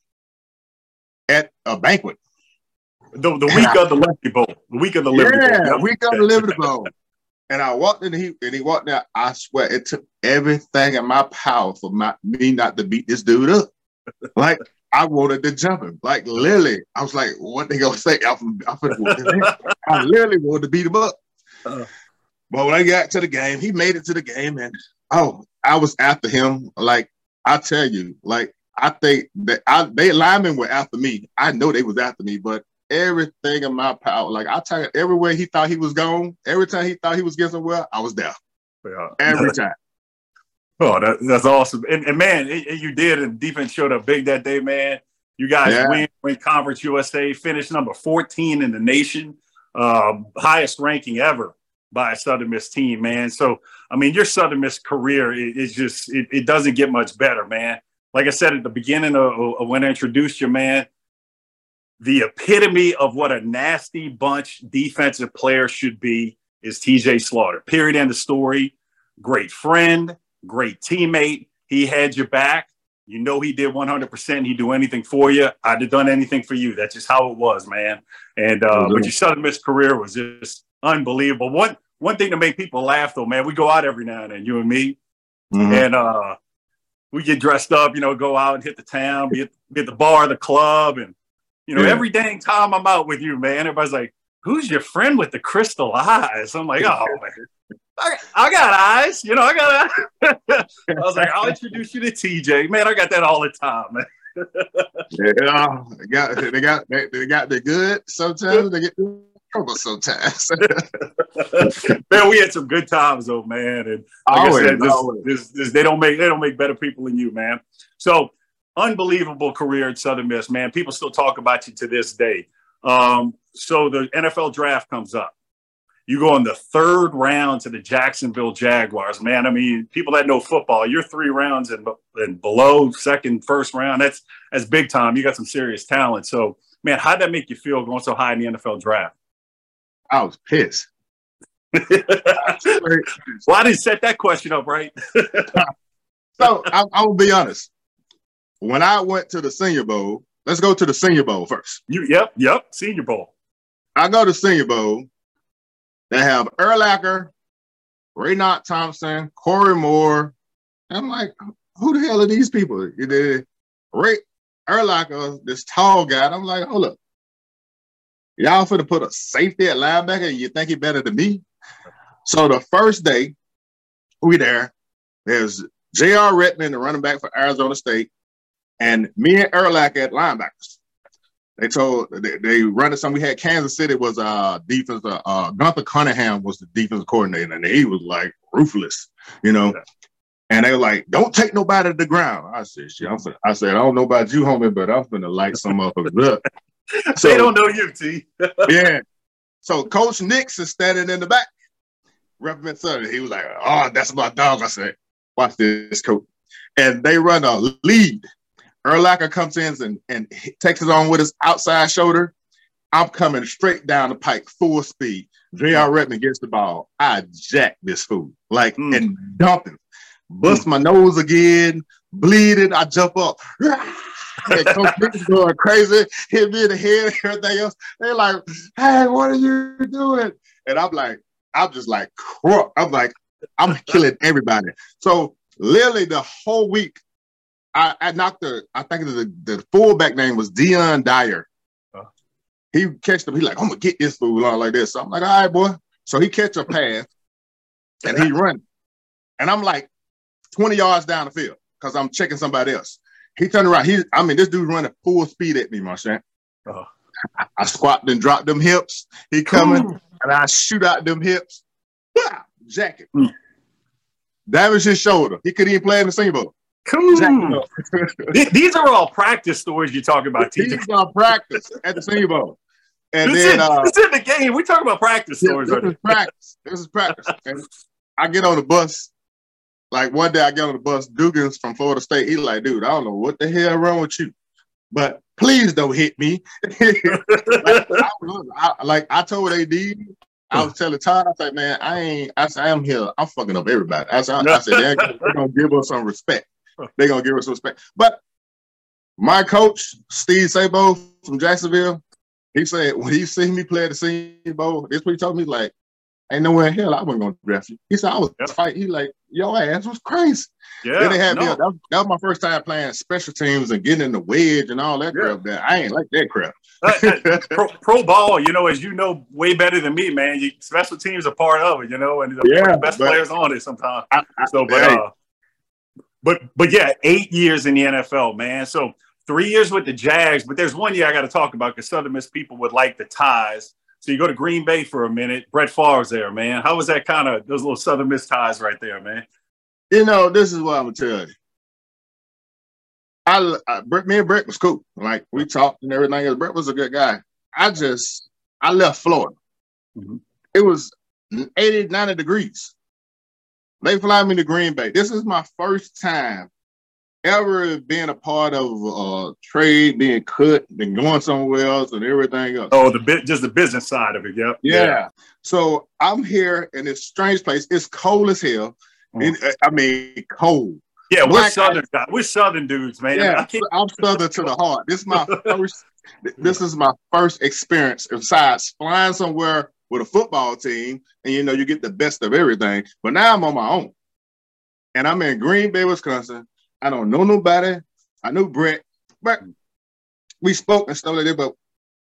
at a banquet. The, the week I, of the Liberty Bowl. The week of the Liberty yeah, Bowl. Yeah, week of the Liberty Bowl. And I walked in, and he and he walked out. I swear, it took everything in my power for my, me not to beat this dude up. Like I wanted to jump him. Like Lily, I was like, "What they gonna say?" I, I, I literally wanted to beat him up. Uh, but when I got to the game, he made it to the game, and oh, I was after him. Like I tell you, like I think that I, they linemen were after me. I know they was after me, but everything in my power, like I tell you, everywhere he thought he was gone, every time he thought he was getting somewhere, I was there. Yeah. Every time. Oh, that, that's awesome. And, and man, it, it, you did, and defense showed up big that day, man. You guys yeah. win, win Conference USA, finished number 14 in the nation, um, highest ranking ever by a Southern Miss team, man. So, I mean, your Southern Miss career is just, it, it, doesn't get much better, man. Like I said at the beginning of, of when I introduced you, man, the epitome of what a nasty bunch defensive player should be is TJ Slaughter. Period. End of story. Great friend, great teammate. He had your back. You know he did 100%. He'd do anything for you. I'd have done anything for you. That's just how it was, man. And uh, mm-hmm. but your Southern Miss career was just unbelievable. One one thing to make people laugh though, man, we go out every now and then, you and me, mm-hmm. and uh, we get dressed up, you know, go out and hit the town, be at, be at the bar, the club, and you know, yeah. every dang time I'm out with you, man, everybody's like, "Who's your friend with the crystal eyes?" I'm like, "Oh man." I, I got eyes, you know. I got. eyes. I was like, I'll introduce you to TJ, man. I got that all the time, man. yeah, they got they got they, they got the good. Sometimes they get trouble sometimes. man, we had some good times though, man. And like always, I said, this, this, this, they don't make they don't make better people than you, man. So unbelievable career at Southern Miss, man. People still talk about you to this day. Um, so the NFL draft comes up. You go in the third round to the Jacksonville Jaguars, man. I mean, people that know football, you're three rounds and, and below second, first round. That's that's big time. You got some serious talent. So, man, how'd that make you feel going so high in the NFL draft? I was pissed. well, I didn't set that question up right. so I, I will be honest. When I went to the Senior Bowl, let's go to the Senior Bowl first. You, yep, yep, Senior Bowl. I go to Senior Bowl. They have Urlacher, Raynoch Thompson, Corey Moore. I'm like, who the hell are these people? Ray Urlacher, this tall guy. I'm like, hold up. Y'all finna put a safety at linebacker and you think he better than me? So the first day we there, there's J.R. Redmond, the running back for Arizona State, and me and Urlacher at linebackers. They told they, they run it. Some we had Kansas City was uh defense. Uh, uh, Gunther Cunningham was the defense coordinator, and he was like ruthless, you know. Yeah. And they were like, "Don't take nobody to the ground." I said, "Shit." I'm finna, I said, "I don't know about you, homie, but I'm gonna light some motherfuckers up." So, they don't know you, T. yeah. So Coach Nix is standing in the back, repping Southern. He was like, "Oh, that's my dog." I said, "Watch this, coach." And they run a lead Urlacher comes in and, and takes it on with his outside shoulder. I'm coming straight down the pike, full speed. J.R. Redmond gets the ball. I jack this fool, like, mm. and dump him. Bust mm. my nose again, bleeding. I jump up. Coach going crazy, hit me in the head, everything else. They're like, hey, what are you doing? And I'm like, I'm just like, I'm like, I'm killing everybody. So literally the whole week, I, I knocked the, I think the, the fullback name was Deon Dyer. Huh. He catched him. He like, I'm gonna get this fool on like this. So I'm like, all right, boy. So he catch a pass and he run. And I'm like 20 yards down the field because I'm checking somebody else. He turned around. He, I mean, this dude running full speed at me, my Uh-huh. I, I squat and drop them hips. He coming Ooh. and I shoot out them hips. Jacket. Mm. Damage his shoulder. He couldn't even play in the Senior Bowl. Cool. These are all practice stories you talk about. These are practice at the Senior Bowl. And this then is, uh, this is the game. We talk about practice stories. This is practice. This is practice. And I get on the bus. Like one day I get on the bus, Dugans from Florida State. He's like, dude, I don't know what the hell wrong with you, but please don't hit me. like, I, I, like I told AD, I was telling Todd, I said, man, I ain't, I said, I'm here. I'm fucking up everybody. I said, I said, they're, they're gonna give us some respect. They're gonna give us respect. But my coach, Steve Szabo from Jacksonville, he said when he seen me play at the Senior Bowl, this what he told me, like, ain't nowhere in hell I wasn't gonna draft you. He said I was yep. fighting. He like, your ass was crazy. Yeah, then they had no. me. That was, that was, my first time playing special teams and getting in the wedge and all that yeah. crap. That I ain't like that crap. uh, pro, pro, ball, you know, as you know way better than me, man. You, special teams are part of it, you know, and the, yeah, best players on it sometimes. I, I, so, but hey, uh, but but yeah, eight years in the NFL, man. So three years with the Jags, but there's one year I got to talk about because Southern Miss people would like the ties. So you go to Green Bay for a minute. Brett Favre's there, man. How was that kind of those little Southern Miss ties right there, man? You know, this is what I'm gonna tell you. I, I Brett, me and Brett was cool. Like we talked and everything else. Brett was a good guy. I just I left Florida. Mm-hmm. It was 80, 90 degrees. They fly me to Green Bay. This is my first time ever being a part of uh, trade, being cut, and going somewhere else, and everything else. Oh, the bit, just the business side of it. Yep. Yeah. yeah. So I'm here in this strange place. It's cold as hell. Mm. I mean, cold. Yeah, we're southern. Guys. We're southern dudes, man. Yeah, I'm southern to the heart. This is my first. this is my first experience besides flying somewhere with a football team, and you know you get the best of everything. But now I'm on my own, and I'm in Green Bay, Wisconsin. I don't know nobody. I knew Brett, but we spoke and stuff like that. But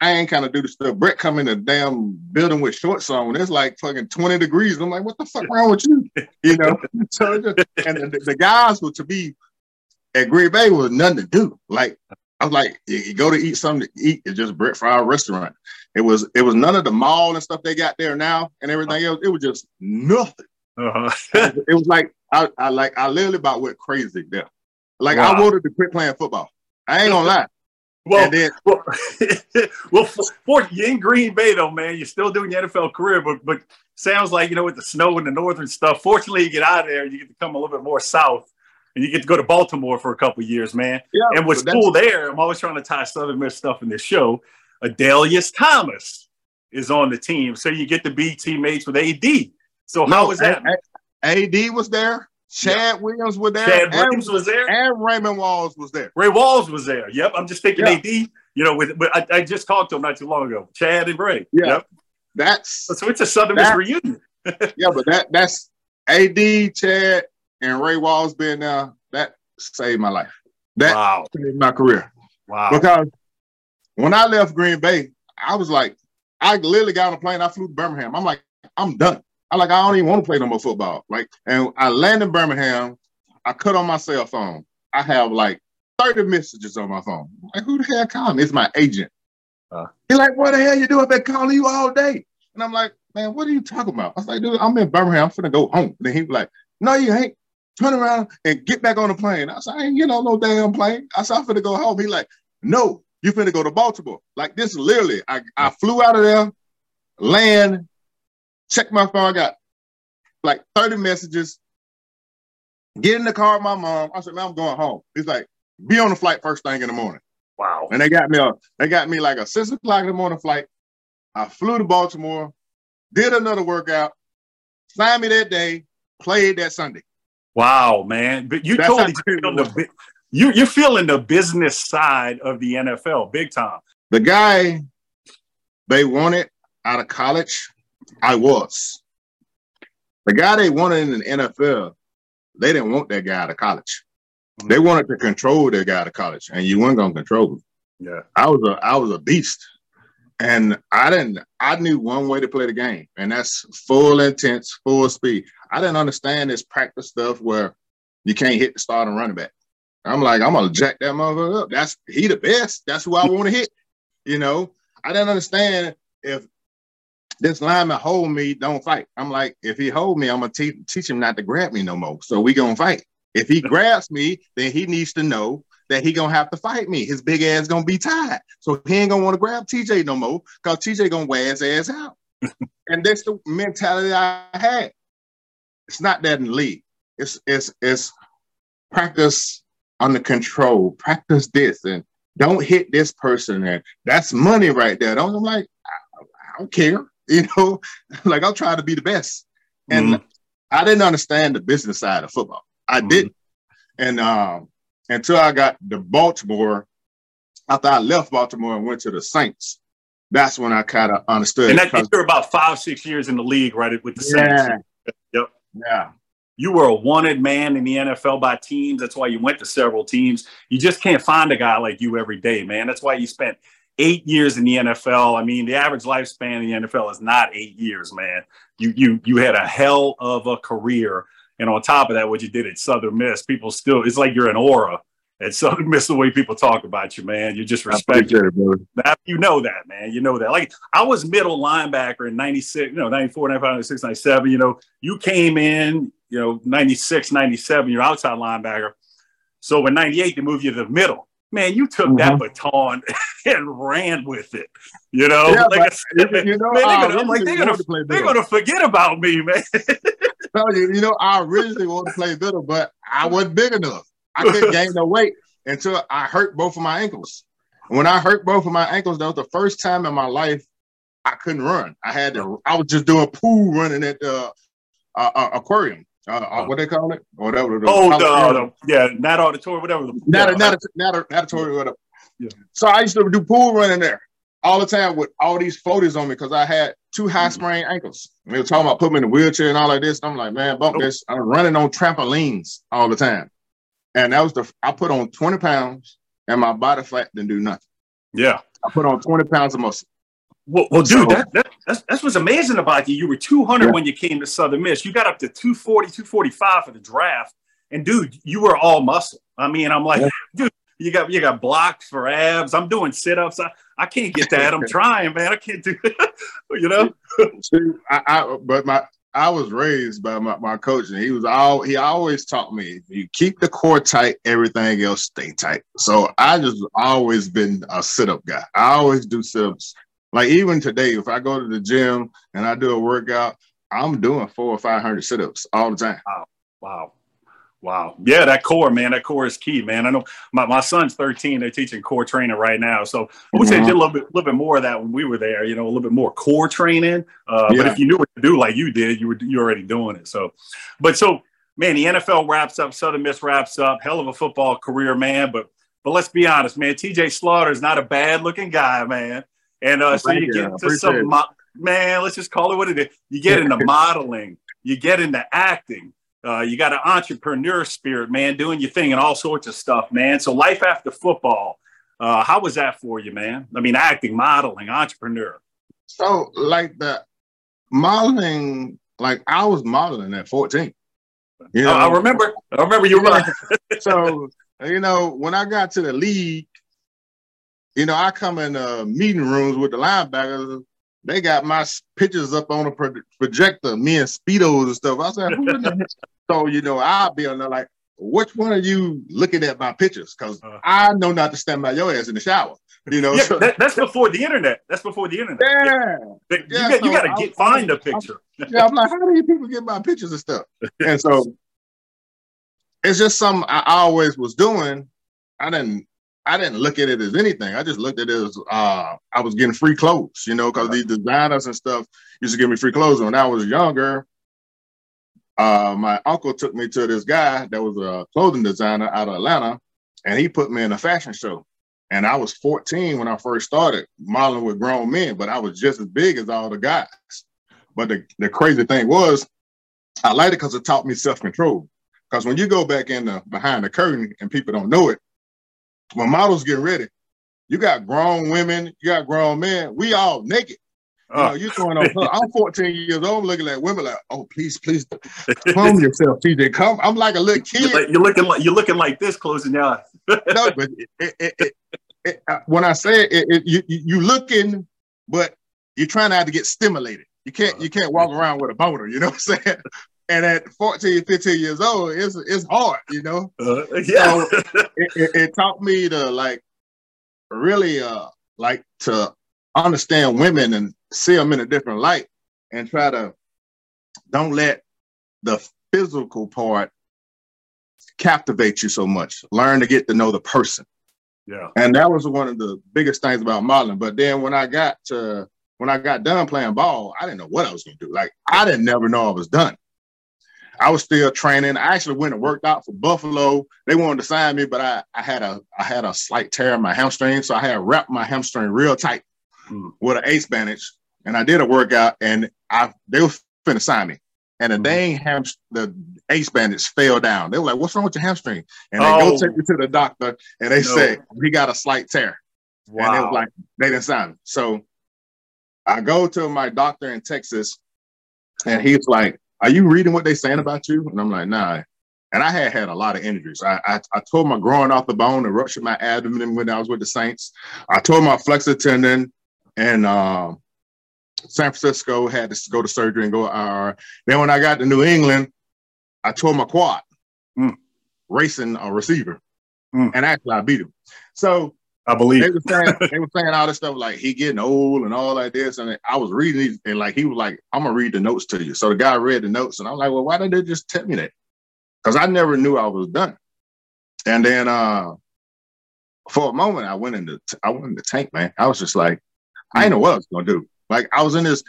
I ain't kind of do the stuff. Brett come in a damn building with shorts on. It's like fucking 20 degrees. I'm like, what the fuck wrong with you? You know? so just, and the, the, guys were to be at Green Bay was nothing to do. Like I was like, you go to eat something to eat. It's just Brett Favre restaurant. It was it was none of the mall and stuff they got there now and everything else. It was just nothing. Uh-huh. it was like I, I like I literally about went crazy there. Like wow. I wanted to quit playing football. I ain't gonna lie. Well, then, well, well for, you in Green Bay though, man, you're still doing your NFL career, but but sounds like you know with the snow and the northern stuff. Fortunately, you get out of there and you get to come a little bit more south, and you get to go to Baltimore for a couple years, man. Yeah, and what's cool there, I'm always trying to tie Southern Miss stuff in this show. Adalius Thomas is on the team, so you get to be teammates with AD. So no, how was that? AD was there. Chad Williams was there. Chad Williams and, was there. And Raymond Walls was there. Ray Walls was there. Yep. I'm just thinking yeah. AD, you know, with but I, I, just talked to him not too long ago. Chad and Ray. Yeah. Yep. That's so it's a Southern Miss reunion. yeah, but that that's AD, Chad, and Ray Walls being there, that saved my life. That wow. saved my career. Wow. Because when I left Green Bay, I was like, I literally got on a plane, I flew to Birmingham. I'm like, I'm done. I like I don't even want to play no more football. Like, and I land in Birmingham. I cut on my cell phone. I have like 30 messages on my phone. Like, who the hell calling me? It's my agent. Uh, He's like, what the hell you doing? I've been calling you all day. And I'm like, man, what are you talking about? I was like, dude, I'm in Birmingham. I'm finna go home. And then he was like, no, you ain't. Turn around and get back on the plane. I said, I ain't get on no damn plane. I said, I'm finna go home. He like, no, you finna go to Baltimore. Like this literally, I, I flew out of there, land, check my phone. I got like 30 messages. Get in the car with my mom. I said, man, I'm going home. He's like, be on the flight first thing in the morning. Wow. And they got me a, they got me like a six o'clock in the morning flight. I flew to Baltimore, did another workout, signed me that day, played that Sunday. Wow, man. But you That's totally feel the you you're feeling the business side of the NFL big time. The guy they wanted out of college I was. The guy they wanted in the NFL, they didn't want that guy out of college. Mm-hmm. They wanted to control that guy out of college, and you weren't gonna control him. Yeah, I was a I was a beast, and I didn't. I knew one way to play the game, and that's full intense, full speed. I didn't understand this practice stuff where you can't hit the starting running back. I'm like, I'm gonna jack that motherfucker up. That's he the best. That's who I want to hit. You know, I didn't understand if this lineman hold me, don't fight. I'm like, if he hold me, I'm gonna te- teach him not to grab me no more. So we gonna fight. If he grabs me, then he needs to know that he gonna have to fight me. His big ass gonna be tied. So he ain't gonna want to grab TJ no more because TJ gonna wear his ass out. and that's the mentality I had. It's not that in the league. It's it's it's practice under control. Practice this and don't hit this person. And that's money right there. Don't I'm like, I, I don't care. You know, like I'll try to be the best. And mm-hmm. I didn't understand the business side of football. I mm-hmm. didn't. And um, until I got to Baltimore, after I left Baltimore and went to the Saints, that's when I kind of understood. And that, you're about five, six years in the league, right? With the Saints. Yep. Yeah. You were a wanted man in the NFL by teams. That's why you went to several teams. You just can't find a guy like you every day, man. That's why you spent eight years in the NFL. I mean, the average lifespan in the NFL is not eight years, man. You you you had a hell of a career, and on top of that, what you did at Southern Miss, people still it's like you're an aura at Southern Miss. The way people talk about you, man, You're just respect it. You know that, man. You know that. Like I was middle linebacker in '96, you know, '94, '95, '96, '97. You know, you came in, you know, '96, '97. You're outside linebacker. So in '98, they moved you to the middle man, you took mm-hmm. that baton and ran with it. You know, yeah, like said, you know, man, they're gonna, like, they're, gonna, to they're gonna forget about me, man. Tell you, you know, I originally wanted to play middle, but I wasn't big enough. I couldn't gain no weight until I hurt both of my ankles. When I hurt both of my ankles, that was the first time in my life I couldn't run. I had to. I was just doing pool running at the uh, uh, aquarium. Uh, uh, what they call it? Whatever. The oh, the, the, yeah, Nat Auditorium, whatever. Nat, yeah. Nat, Nat, Auditorium, whatever. Yeah. So I used to do pool running there all the time with all these floaties on me because I had two high mm-hmm. sprained ankles. And they were talking about putting me in a wheelchair and all like this. I'm like, man, bump this. I'm running on trampolines all the time. And that was the, I put on 20 pounds and my body fat didn't do nothing. Yeah. I put on 20 pounds of muscle. Well, well dude, so, that, that, that's, that's what's amazing about you. You were 200 yeah. when you came to Southern Miss. You got up to 240, 245 for the draft. And dude, you were all muscle. I mean, I'm like, yeah. dude, you got you got blocks for abs. I'm doing sit-ups. I, I can't get that. I'm trying, man. I can't do it. you know. See, I, I, but my I was raised by my, my coach, and he was all he always taught me: you keep the core tight, everything else stay tight. So I just always been a sit up guy. I always do sit ups. Like even today, if I go to the gym and I do a workout, I'm doing four or five hundred sit ups all the time. Wow, wow. Wow. Yeah, that core, man, that core is key, man. I know my, my son's 13. They're teaching core training right now. So I say mm-hmm. did a little bit, little bit more of that when we were there, you know, a little bit more core training. Uh, yeah. But if you knew what to do like you did, you were you already doing it. So, but so, man, the NFL wraps up, Southern Miss wraps up. Hell of a football career, man. But but let's be honest, man, TJ Slaughter is not a bad looking guy, man. And uh, so you get into some, mo- man, let's just call it what it is. You get into modeling, you get into acting uh, you got an entrepreneur spirit, man, doing your thing and all sorts of stuff, man. So life after football, uh, how was that for you, man? I mean, acting, modeling, entrepreneur. So like the modeling, like I was modeling at 14. You know, I remember. I remember you were. so you know, when I got to the league, you know, I come in uh, meeting rooms with the linebackers. They got my pictures up on a projector, me and speedos and stuff. I said, "Who in the so, you know, I'll be on there like, which one are you looking at my pictures? Because uh, I know not to stand by your ass in the shower. You know, yeah, so, that, that's before the internet. That's before the internet. Yeah, yeah. You, got, so to get find a picture. I'm, yeah, I'm like, how do you people get my pictures and stuff? and so it's just something I always was doing. I didn't I didn't look at it as anything. I just looked at it as uh, I was getting free clothes, you know, because these designers and stuff used to give me free clothes. When I was younger, uh, my uncle took me to this guy that was a clothing designer out of Atlanta, and he put me in a fashion show. And I was 14 when I first started modeling with grown men, but I was just as big as all the guys. But the, the crazy thing was, I liked it because it taught me self control. Because when you go back in the behind the curtain and people don't know it, when models get ready, you got grown women, you got grown men, we all naked. You know, you throwing on. I'm 14 years old. Looking at women like, oh, please, please, calm yourself, TJ. Come. I'm like a little kid. You're, like, you're looking like you're looking like this, closing your eyes. no, but it, it, uh, when I say it, you you looking, but you're trying not to get stimulated. You can't you can't walk around with a boner. You know what I'm saying? And at 14, 15 years old, it's it's hard. You know. Uh, yeah. So it, it taught me to like really uh like to understand women and see them in a different light and try to don't let the physical part captivate you so much. Learn to get to know the person. Yeah. And that was one of the biggest things about modeling. But then when I got to when I got done playing ball, I didn't know what I was gonna do. Like I didn't never know I was done. I was still training. I actually went and worked out for Buffalo. They wanted to sign me, but I, I had a I had a slight tear in my hamstring, so I had wrapped my hamstring real tight mm. with an ace bandage and I did a workout, and I they were finna sign me, and the mm-hmm. dang ham the ace bandage fell down. They were like, "What's wrong with your hamstring?" And they oh. go take me to the doctor, and they no. say he got a slight tear. Wow. And they was like, they didn't sign me. So I go to my doctor in Texas, and he's like, "Are you reading what they're saying about you?" And I'm like, "Nah." And I had had a lot of injuries. I, I, I tore my groin off the bone and ruptured my abdomen when I was with the Saints. I tore my flexor tendon and um, San Francisco, had to go to surgery and go IR. Then when I got to New England, I tore my quad mm. racing a receiver. Mm. And actually I beat him. So I believe they were saying they were saying all this stuff like he getting old and all like this. And I was reading these and like he was like, I'm gonna read the notes to you. So the guy read the notes and I'm like, well, why didn't they just tell me that? Because I never knew I was done. And then uh for a moment I went into I went in the tank, man. I was just like, I didn't know what I was gonna do. Like I was in this,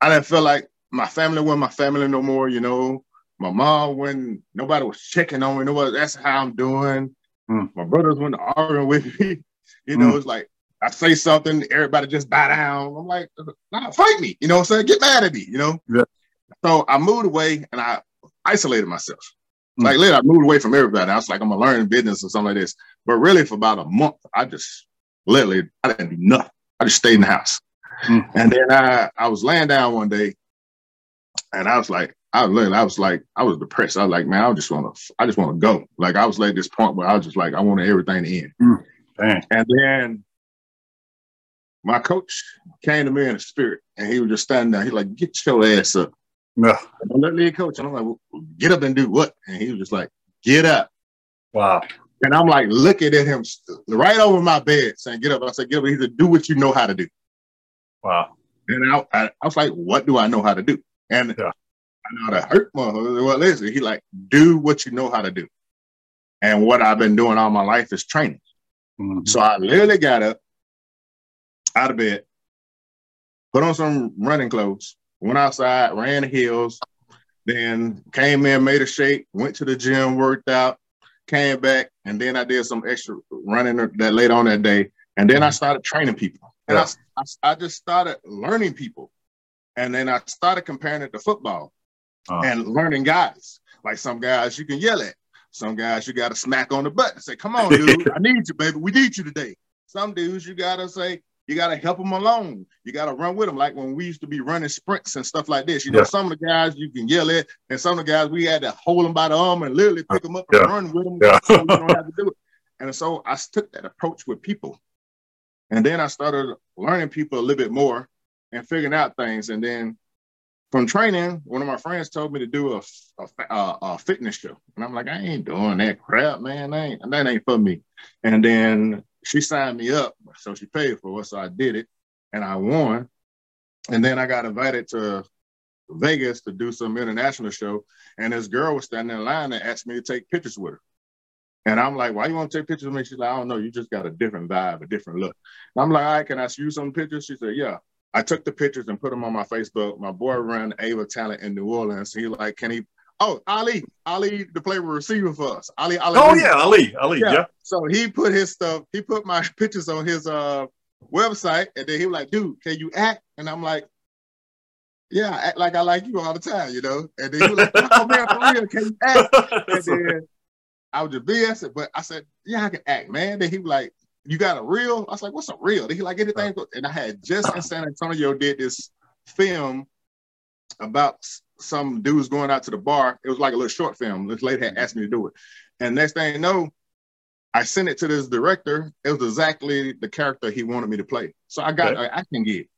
I didn't feel like my family wasn't my family no more, you know. My mom when nobody was checking on me, nobody that's how I'm doing. Mm. My brothers went arguing with me. You know, mm. it's like I say something, everybody just bow down. I'm like, nah, fight me, you know what I'm saying? Get mad at me, you know? Yeah. So I moved away and I isolated myself. Mm. Like later, I moved away from everybody. I was like, I'm gonna learn business or something like this. But really, for about a month, I just literally I didn't do nothing. I just stayed in the house. Mm. And then I, I was laying down one day and I was like, I was, I was like, I was depressed. I was like, man, I just want to, I just want to go. Like I was at this point where I was just like, I wanted everything to end. Mm. And then my coach came to me in the spirit and he was just standing there. He's like, get your ass up. No. I'm the lead coach. And I'm like, well, get up and do what? And he was just like, get up. Wow. And I'm like looking at him right over my bed saying, get up. I said, get up. He said, do what you know how to do. Wow. And I, I, I was like, what do I know how to do? And yeah. I know how to hurt motherfuckers. Well, listen, he like, do what you know how to do. And what I've been doing all my life is training. Mm-hmm. So I literally got up out of bed, put on some running clothes, went outside, ran the hills, then came in, made a shake, went to the gym, worked out, came back, and then I did some extra running that later on that day. And then I started training people. And yeah. I, I, I, just started learning people. And then I started comparing it to football uh and learning guys. Like some guys you can yell at, some guys you got to smack on the butt and say, Come on, dude, I need you, baby. We need you today. Some dudes you got to say, you got to help them along. You got to run with them. Like when we used to be running sprints and stuff like this. You know, yeah. some of the guys you can yell at, and some of the guys we had to hold them by the arm and literally pick them up yeah. and run with them. Yeah. so don't have to do it. And so I took that approach with people. And then I started learning people a little bit more and figuring out things. And then from training, one of my friends told me to do a, a, a, fitness show. And I'm like, I ain't doing that crap, man. That ain't, that ain't for me. And then she signed me up, so she paid for it. So I did it and I won. And then I got invited to Vegas to do some international show. And this girl was standing in line and asked me to take pictures with her. And I'm like, why you want to take pictures with me? She's like, I don't know. You just got a different vibe, a different look. And I'm like, all right, can I use some pictures? She said, yeah. I took the pictures and put them on my Facebook. My boy ran Ava Talent in New Orleans. He like, can he? Oh, Ali, Ali, the player receiver for us. Ali, Ali. Oh yeah, Ali, Ali. Yeah. yeah. So he put his stuff. He put my pictures on his uh website, and then he was like, "Dude, can you act?" And I'm like, "Yeah, I act like I like you all the time, you know." And then he was like, "Oh man, for real, can you act?" And then I was just BS, but I said, "Yeah, I can act, man." Then he was like, you got a reel? I was like, what's a reel? He like anything. And I had just in San Antonio did this film about some dudes going out to the bar. It was like a little short film. This lady had asked me to do it. And next thing you know, I sent it to this director. It was exactly the character he wanted me to play. So I got okay. an acting gig.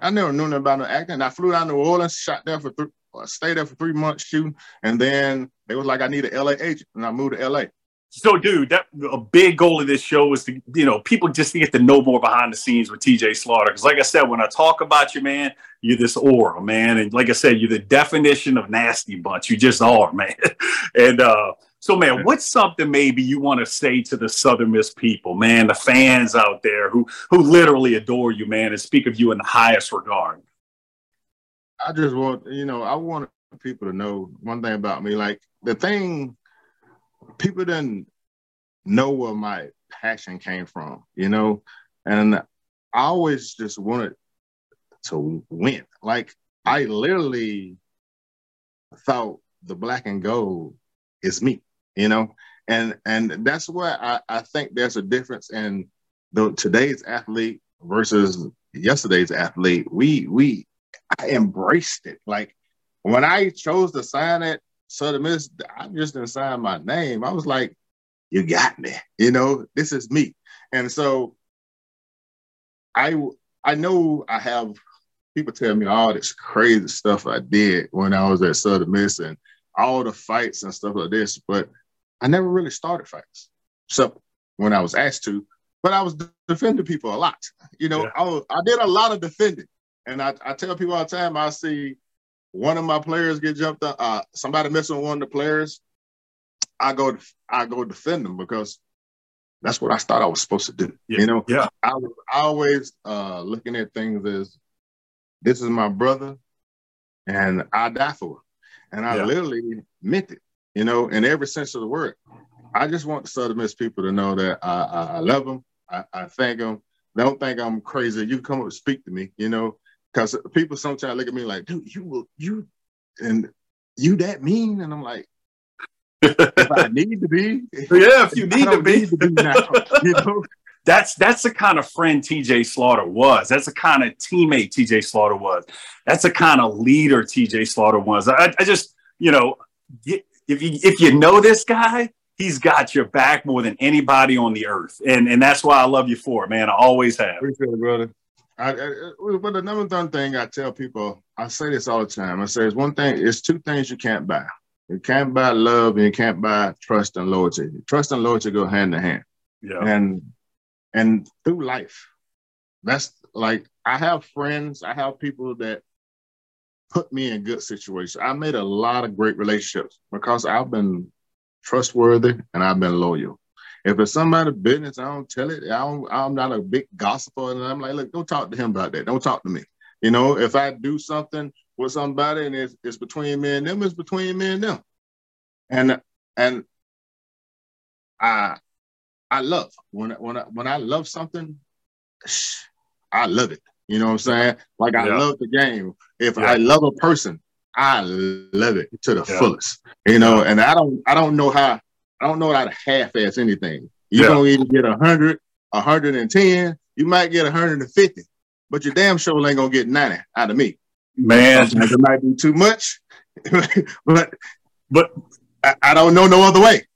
I never knew nothing about no acting. I flew down to New Orleans, shot there for three, uh, stayed there for three months shooting, and then it was like I need an LA agent, and I moved to LA. So, dude, that a big goal of this show is to, you know, people just to get to know more behind the scenes with TJ Slaughter. Because, like I said, when I talk about you, man, you're this aura, man, and like I said, you're the definition of nasty bunch. You just are, man. and uh, so, man, what's something maybe you want to say to the Southern Miss people, man, the fans out there who who literally adore you, man, and speak of you in the highest regard? I just want, you know, I want people to know one thing about me. Like the thing people didn't know where my passion came from, you know, and I always just wanted to win. Like I literally thought the black and gold is me, you know, and and that's why I, I think there's a difference in the today's athlete versus yesterday's athlete. We we I embraced it. Like when I chose to sign it Southern Miss, I just didn't sign my name. I was like, you got me. You know, this is me. And so I I know I have people tell me all this crazy stuff I did when I was at Southern Miss and all the fights and stuff like this, but I never really started fights. So when I was asked to, but I was defending people a lot. You know, yeah. I, was, I did a lot of defending. And I, I tell people all the time, I see one of my players get jumped up, uh, somebody missing one of the players, I go I go defend them because that's what I thought I was supposed to do. Yeah. You know, yeah. I was always uh, looking at things as this is my brother, and I die for him, and I yeah. literally meant it. You know, in every sense of the word. I just want the Southern Miss people to know that I, I, I love them. I, I thank them. They don't think I'm crazy. You come up and speak to me. You know, because people sometimes look at me like, dude, you will you and you that mean? And I'm like, if I need to be, yeah, if you need to be, need to be now, you know. That's that's the kind of friend TJ Slaughter was. That's the kind of teammate TJ Slaughter was. That's the kind of leader TJ Slaughter was. I, I just, you know, if you if you know this guy, he's got your back more than anybody on the earth, and and that's why I love you for it, man. I always have. Appreciate it, brother. I, I, uh, but the number one thing I tell people, I say this all the time. I say it's one thing, it's two things you can't buy. You can't buy love and you can't buy trust and loyalty. Trust and loyalty go hand in hand. Yeah. And and through life, that's like I have friends, I have people that put me in good situations. I made a lot of great relationships because I've been trustworthy and I've been loyal. If it's somebody's business, I don't tell it. I don't, I'm not a big gossiper, and I'm like, look, don't talk to him about that. Don't talk to me. You know, if I do something with somebody and it's, it's between me and them, it's between me and them. And and I I love when when I, when I love something, I love it. You know what I'm saying? Like I yeah. love the game. If yeah. I love a person, I love it to the yeah. fullest. You know, and I don't I don't know how I don't know how to half-ass anything. You don't either get a hundred, a hundred and ten, you might get a hundred and fifty, but your damn show ain't gonna get 90 out of me. Man, it might be too much, but but I, I, don't know no other way.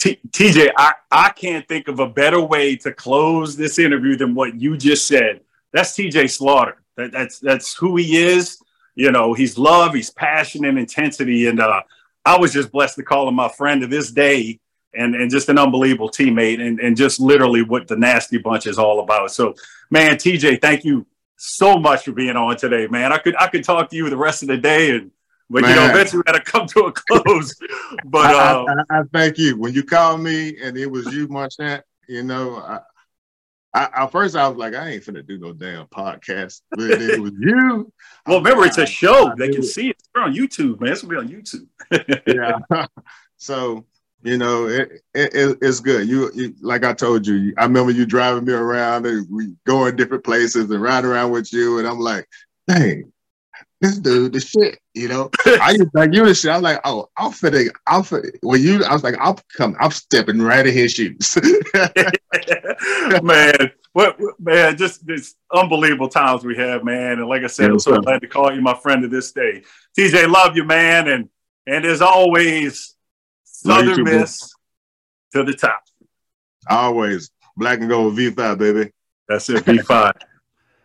T- TJ, I, I can't think of a better way to close this interview than what you just said. That's TJ Slaughter. That, that's that's who he is. You know, he's love, he's passion and intensity. And uh, I was just blessed to call him my friend to this day and, and just an unbelievable teammate and, and just literally what the nasty bunch is all about. So, man, TJ, thank you so much for being on today, man. I could I could talk to you the rest of the day and but Man. you know, eventually we had to come to a close. but I, um, I, I, thank you. When you called me and it was you, Marchant, you know, I, I, at first I was like, I ain't finna do no damn podcast. But it was you. well, remember, it's a show. They can see it. We're on YouTube, man. It's gonna be on YouTube. yeah. so you know, it, it, it's good. You, you, like I told you, I remember you driving me around and we going different places and riding around with you, and I'm like, dang, this dude, the shit, you know. I used like you the shit. I was like, oh, I'm fitting, I'm fitting. When you, I was like, I'm coming, I'm stepping right in his shoes. man, what, man, just this unbelievable times we have, man. And like I said, yeah, I'm so glad to call you my friend to this day. TJ, love you, man, and and as always, Southern Miss to the top. Always black and gold V5, baby. That's it, V5.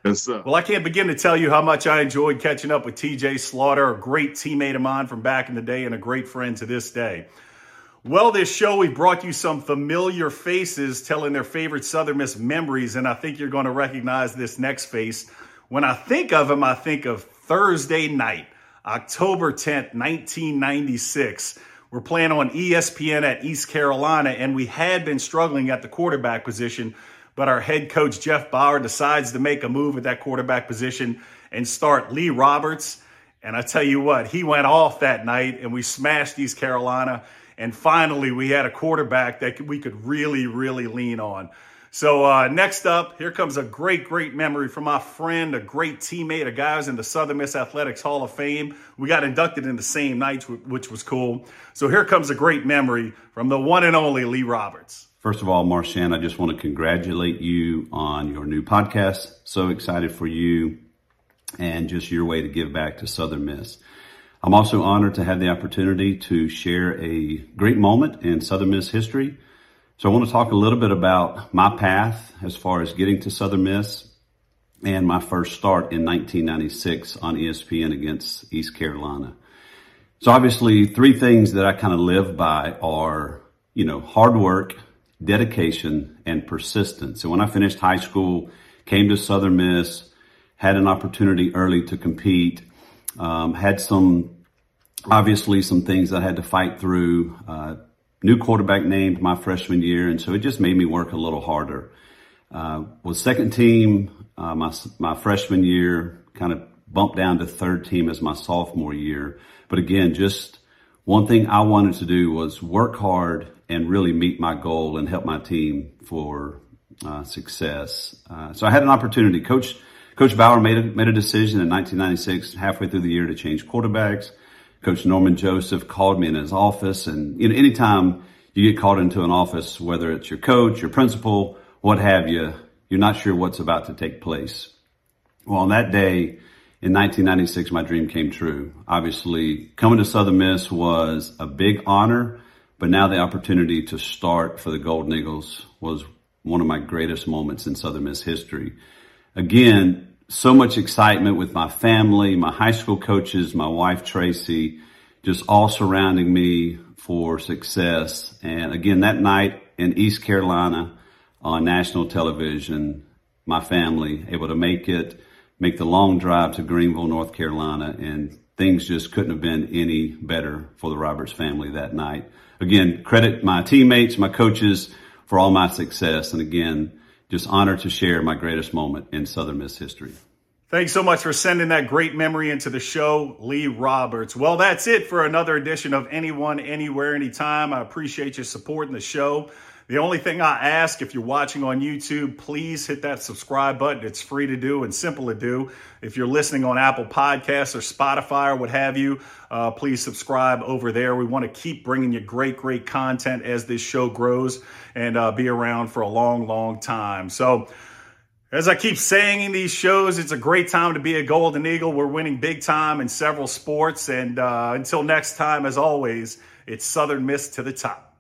Yes. Well, I can't begin to tell you how much I enjoyed catching up with TJ Slaughter, a great teammate of mine from back in the day and a great friend to this day. Well, this show, we brought you some familiar faces telling their favorite Southern Miss memories, and I think you're going to recognize this next face. When I think of him, I think of Thursday night, October 10th, 1996. We're playing on ESPN at East Carolina, and we had been struggling at the quarterback position but our head coach, Jeff Bower, decides to make a move at that quarterback position and start Lee Roberts. And I tell you what, he went off that night and we smashed East Carolina. And finally, we had a quarterback that we could really, really lean on. So uh, next up, here comes a great, great memory from my friend, a great teammate, a guy who's in the Southern Miss Athletics Hall of Fame. We got inducted in the same night, which was cool. So here comes a great memory from the one and only Lee Roberts. First of all, Marchant, I just want to congratulate you on your new podcast. So excited for you and just your way to give back to Southern Miss. I'm also honored to have the opportunity to share a great moment in Southern Miss history. So I want to talk a little bit about my path as far as getting to Southern Miss and my first start in 1996 on ESPN against East Carolina. So obviously three things that I kind of live by are, you know, hard work, dedication, and persistence. And when I finished high school, came to Southern Miss, had an opportunity early to compete, um, had some, obviously some things I had to fight through. Uh, new quarterback named my freshman year, and so it just made me work a little harder. Uh, was second team uh, my my freshman year, kind of bumped down to third team as my sophomore year. But again, just one thing I wanted to do was work hard and really meet my goal and help my team for uh, success. Uh, so I had an opportunity. Coach Coach Bower made a, made a decision in 1996, halfway through the year, to change quarterbacks. Coach Norman Joseph called me in his office, and you know, anytime you get called into an office, whether it's your coach, your principal, what have you, you're not sure what's about to take place. Well, on that day in 1996, my dream came true. Obviously, coming to Southern Miss was a big honor but now the opportunity to start for the Golden Eagles was one of my greatest moments in Southern Miss history. Again, so much excitement with my family, my high school coaches, my wife Tracy, just all surrounding me for success. And again, that night in East Carolina on national television, my family able to make it, make the long drive to Greenville, North Carolina, and things just couldn't have been any better for the Roberts family that night. Again, credit my teammates, my coaches for all my success. And again, just honored to share my greatest moment in Southern Miss history. Thanks so much for sending that great memory into the show, Lee Roberts. Well, that's it for another edition of Anyone, Anywhere, Anytime. I appreciate your support in the show. The only thing I ask if you're watching on YouTube, please hit that subscribe button. It's free to do and simple to do. If you're listening on Apple Podcasts or Spotify or what have you, uh, please subscribe over there. We want to keep bringing you great, great content as this show grows and uh, be around for a long, long time. So, as I keep saying in these shows, it's a great time to be a Golden Eagle. We're winning big time in several sports. And uh, until next time, as always, it's Southern Miss to the top.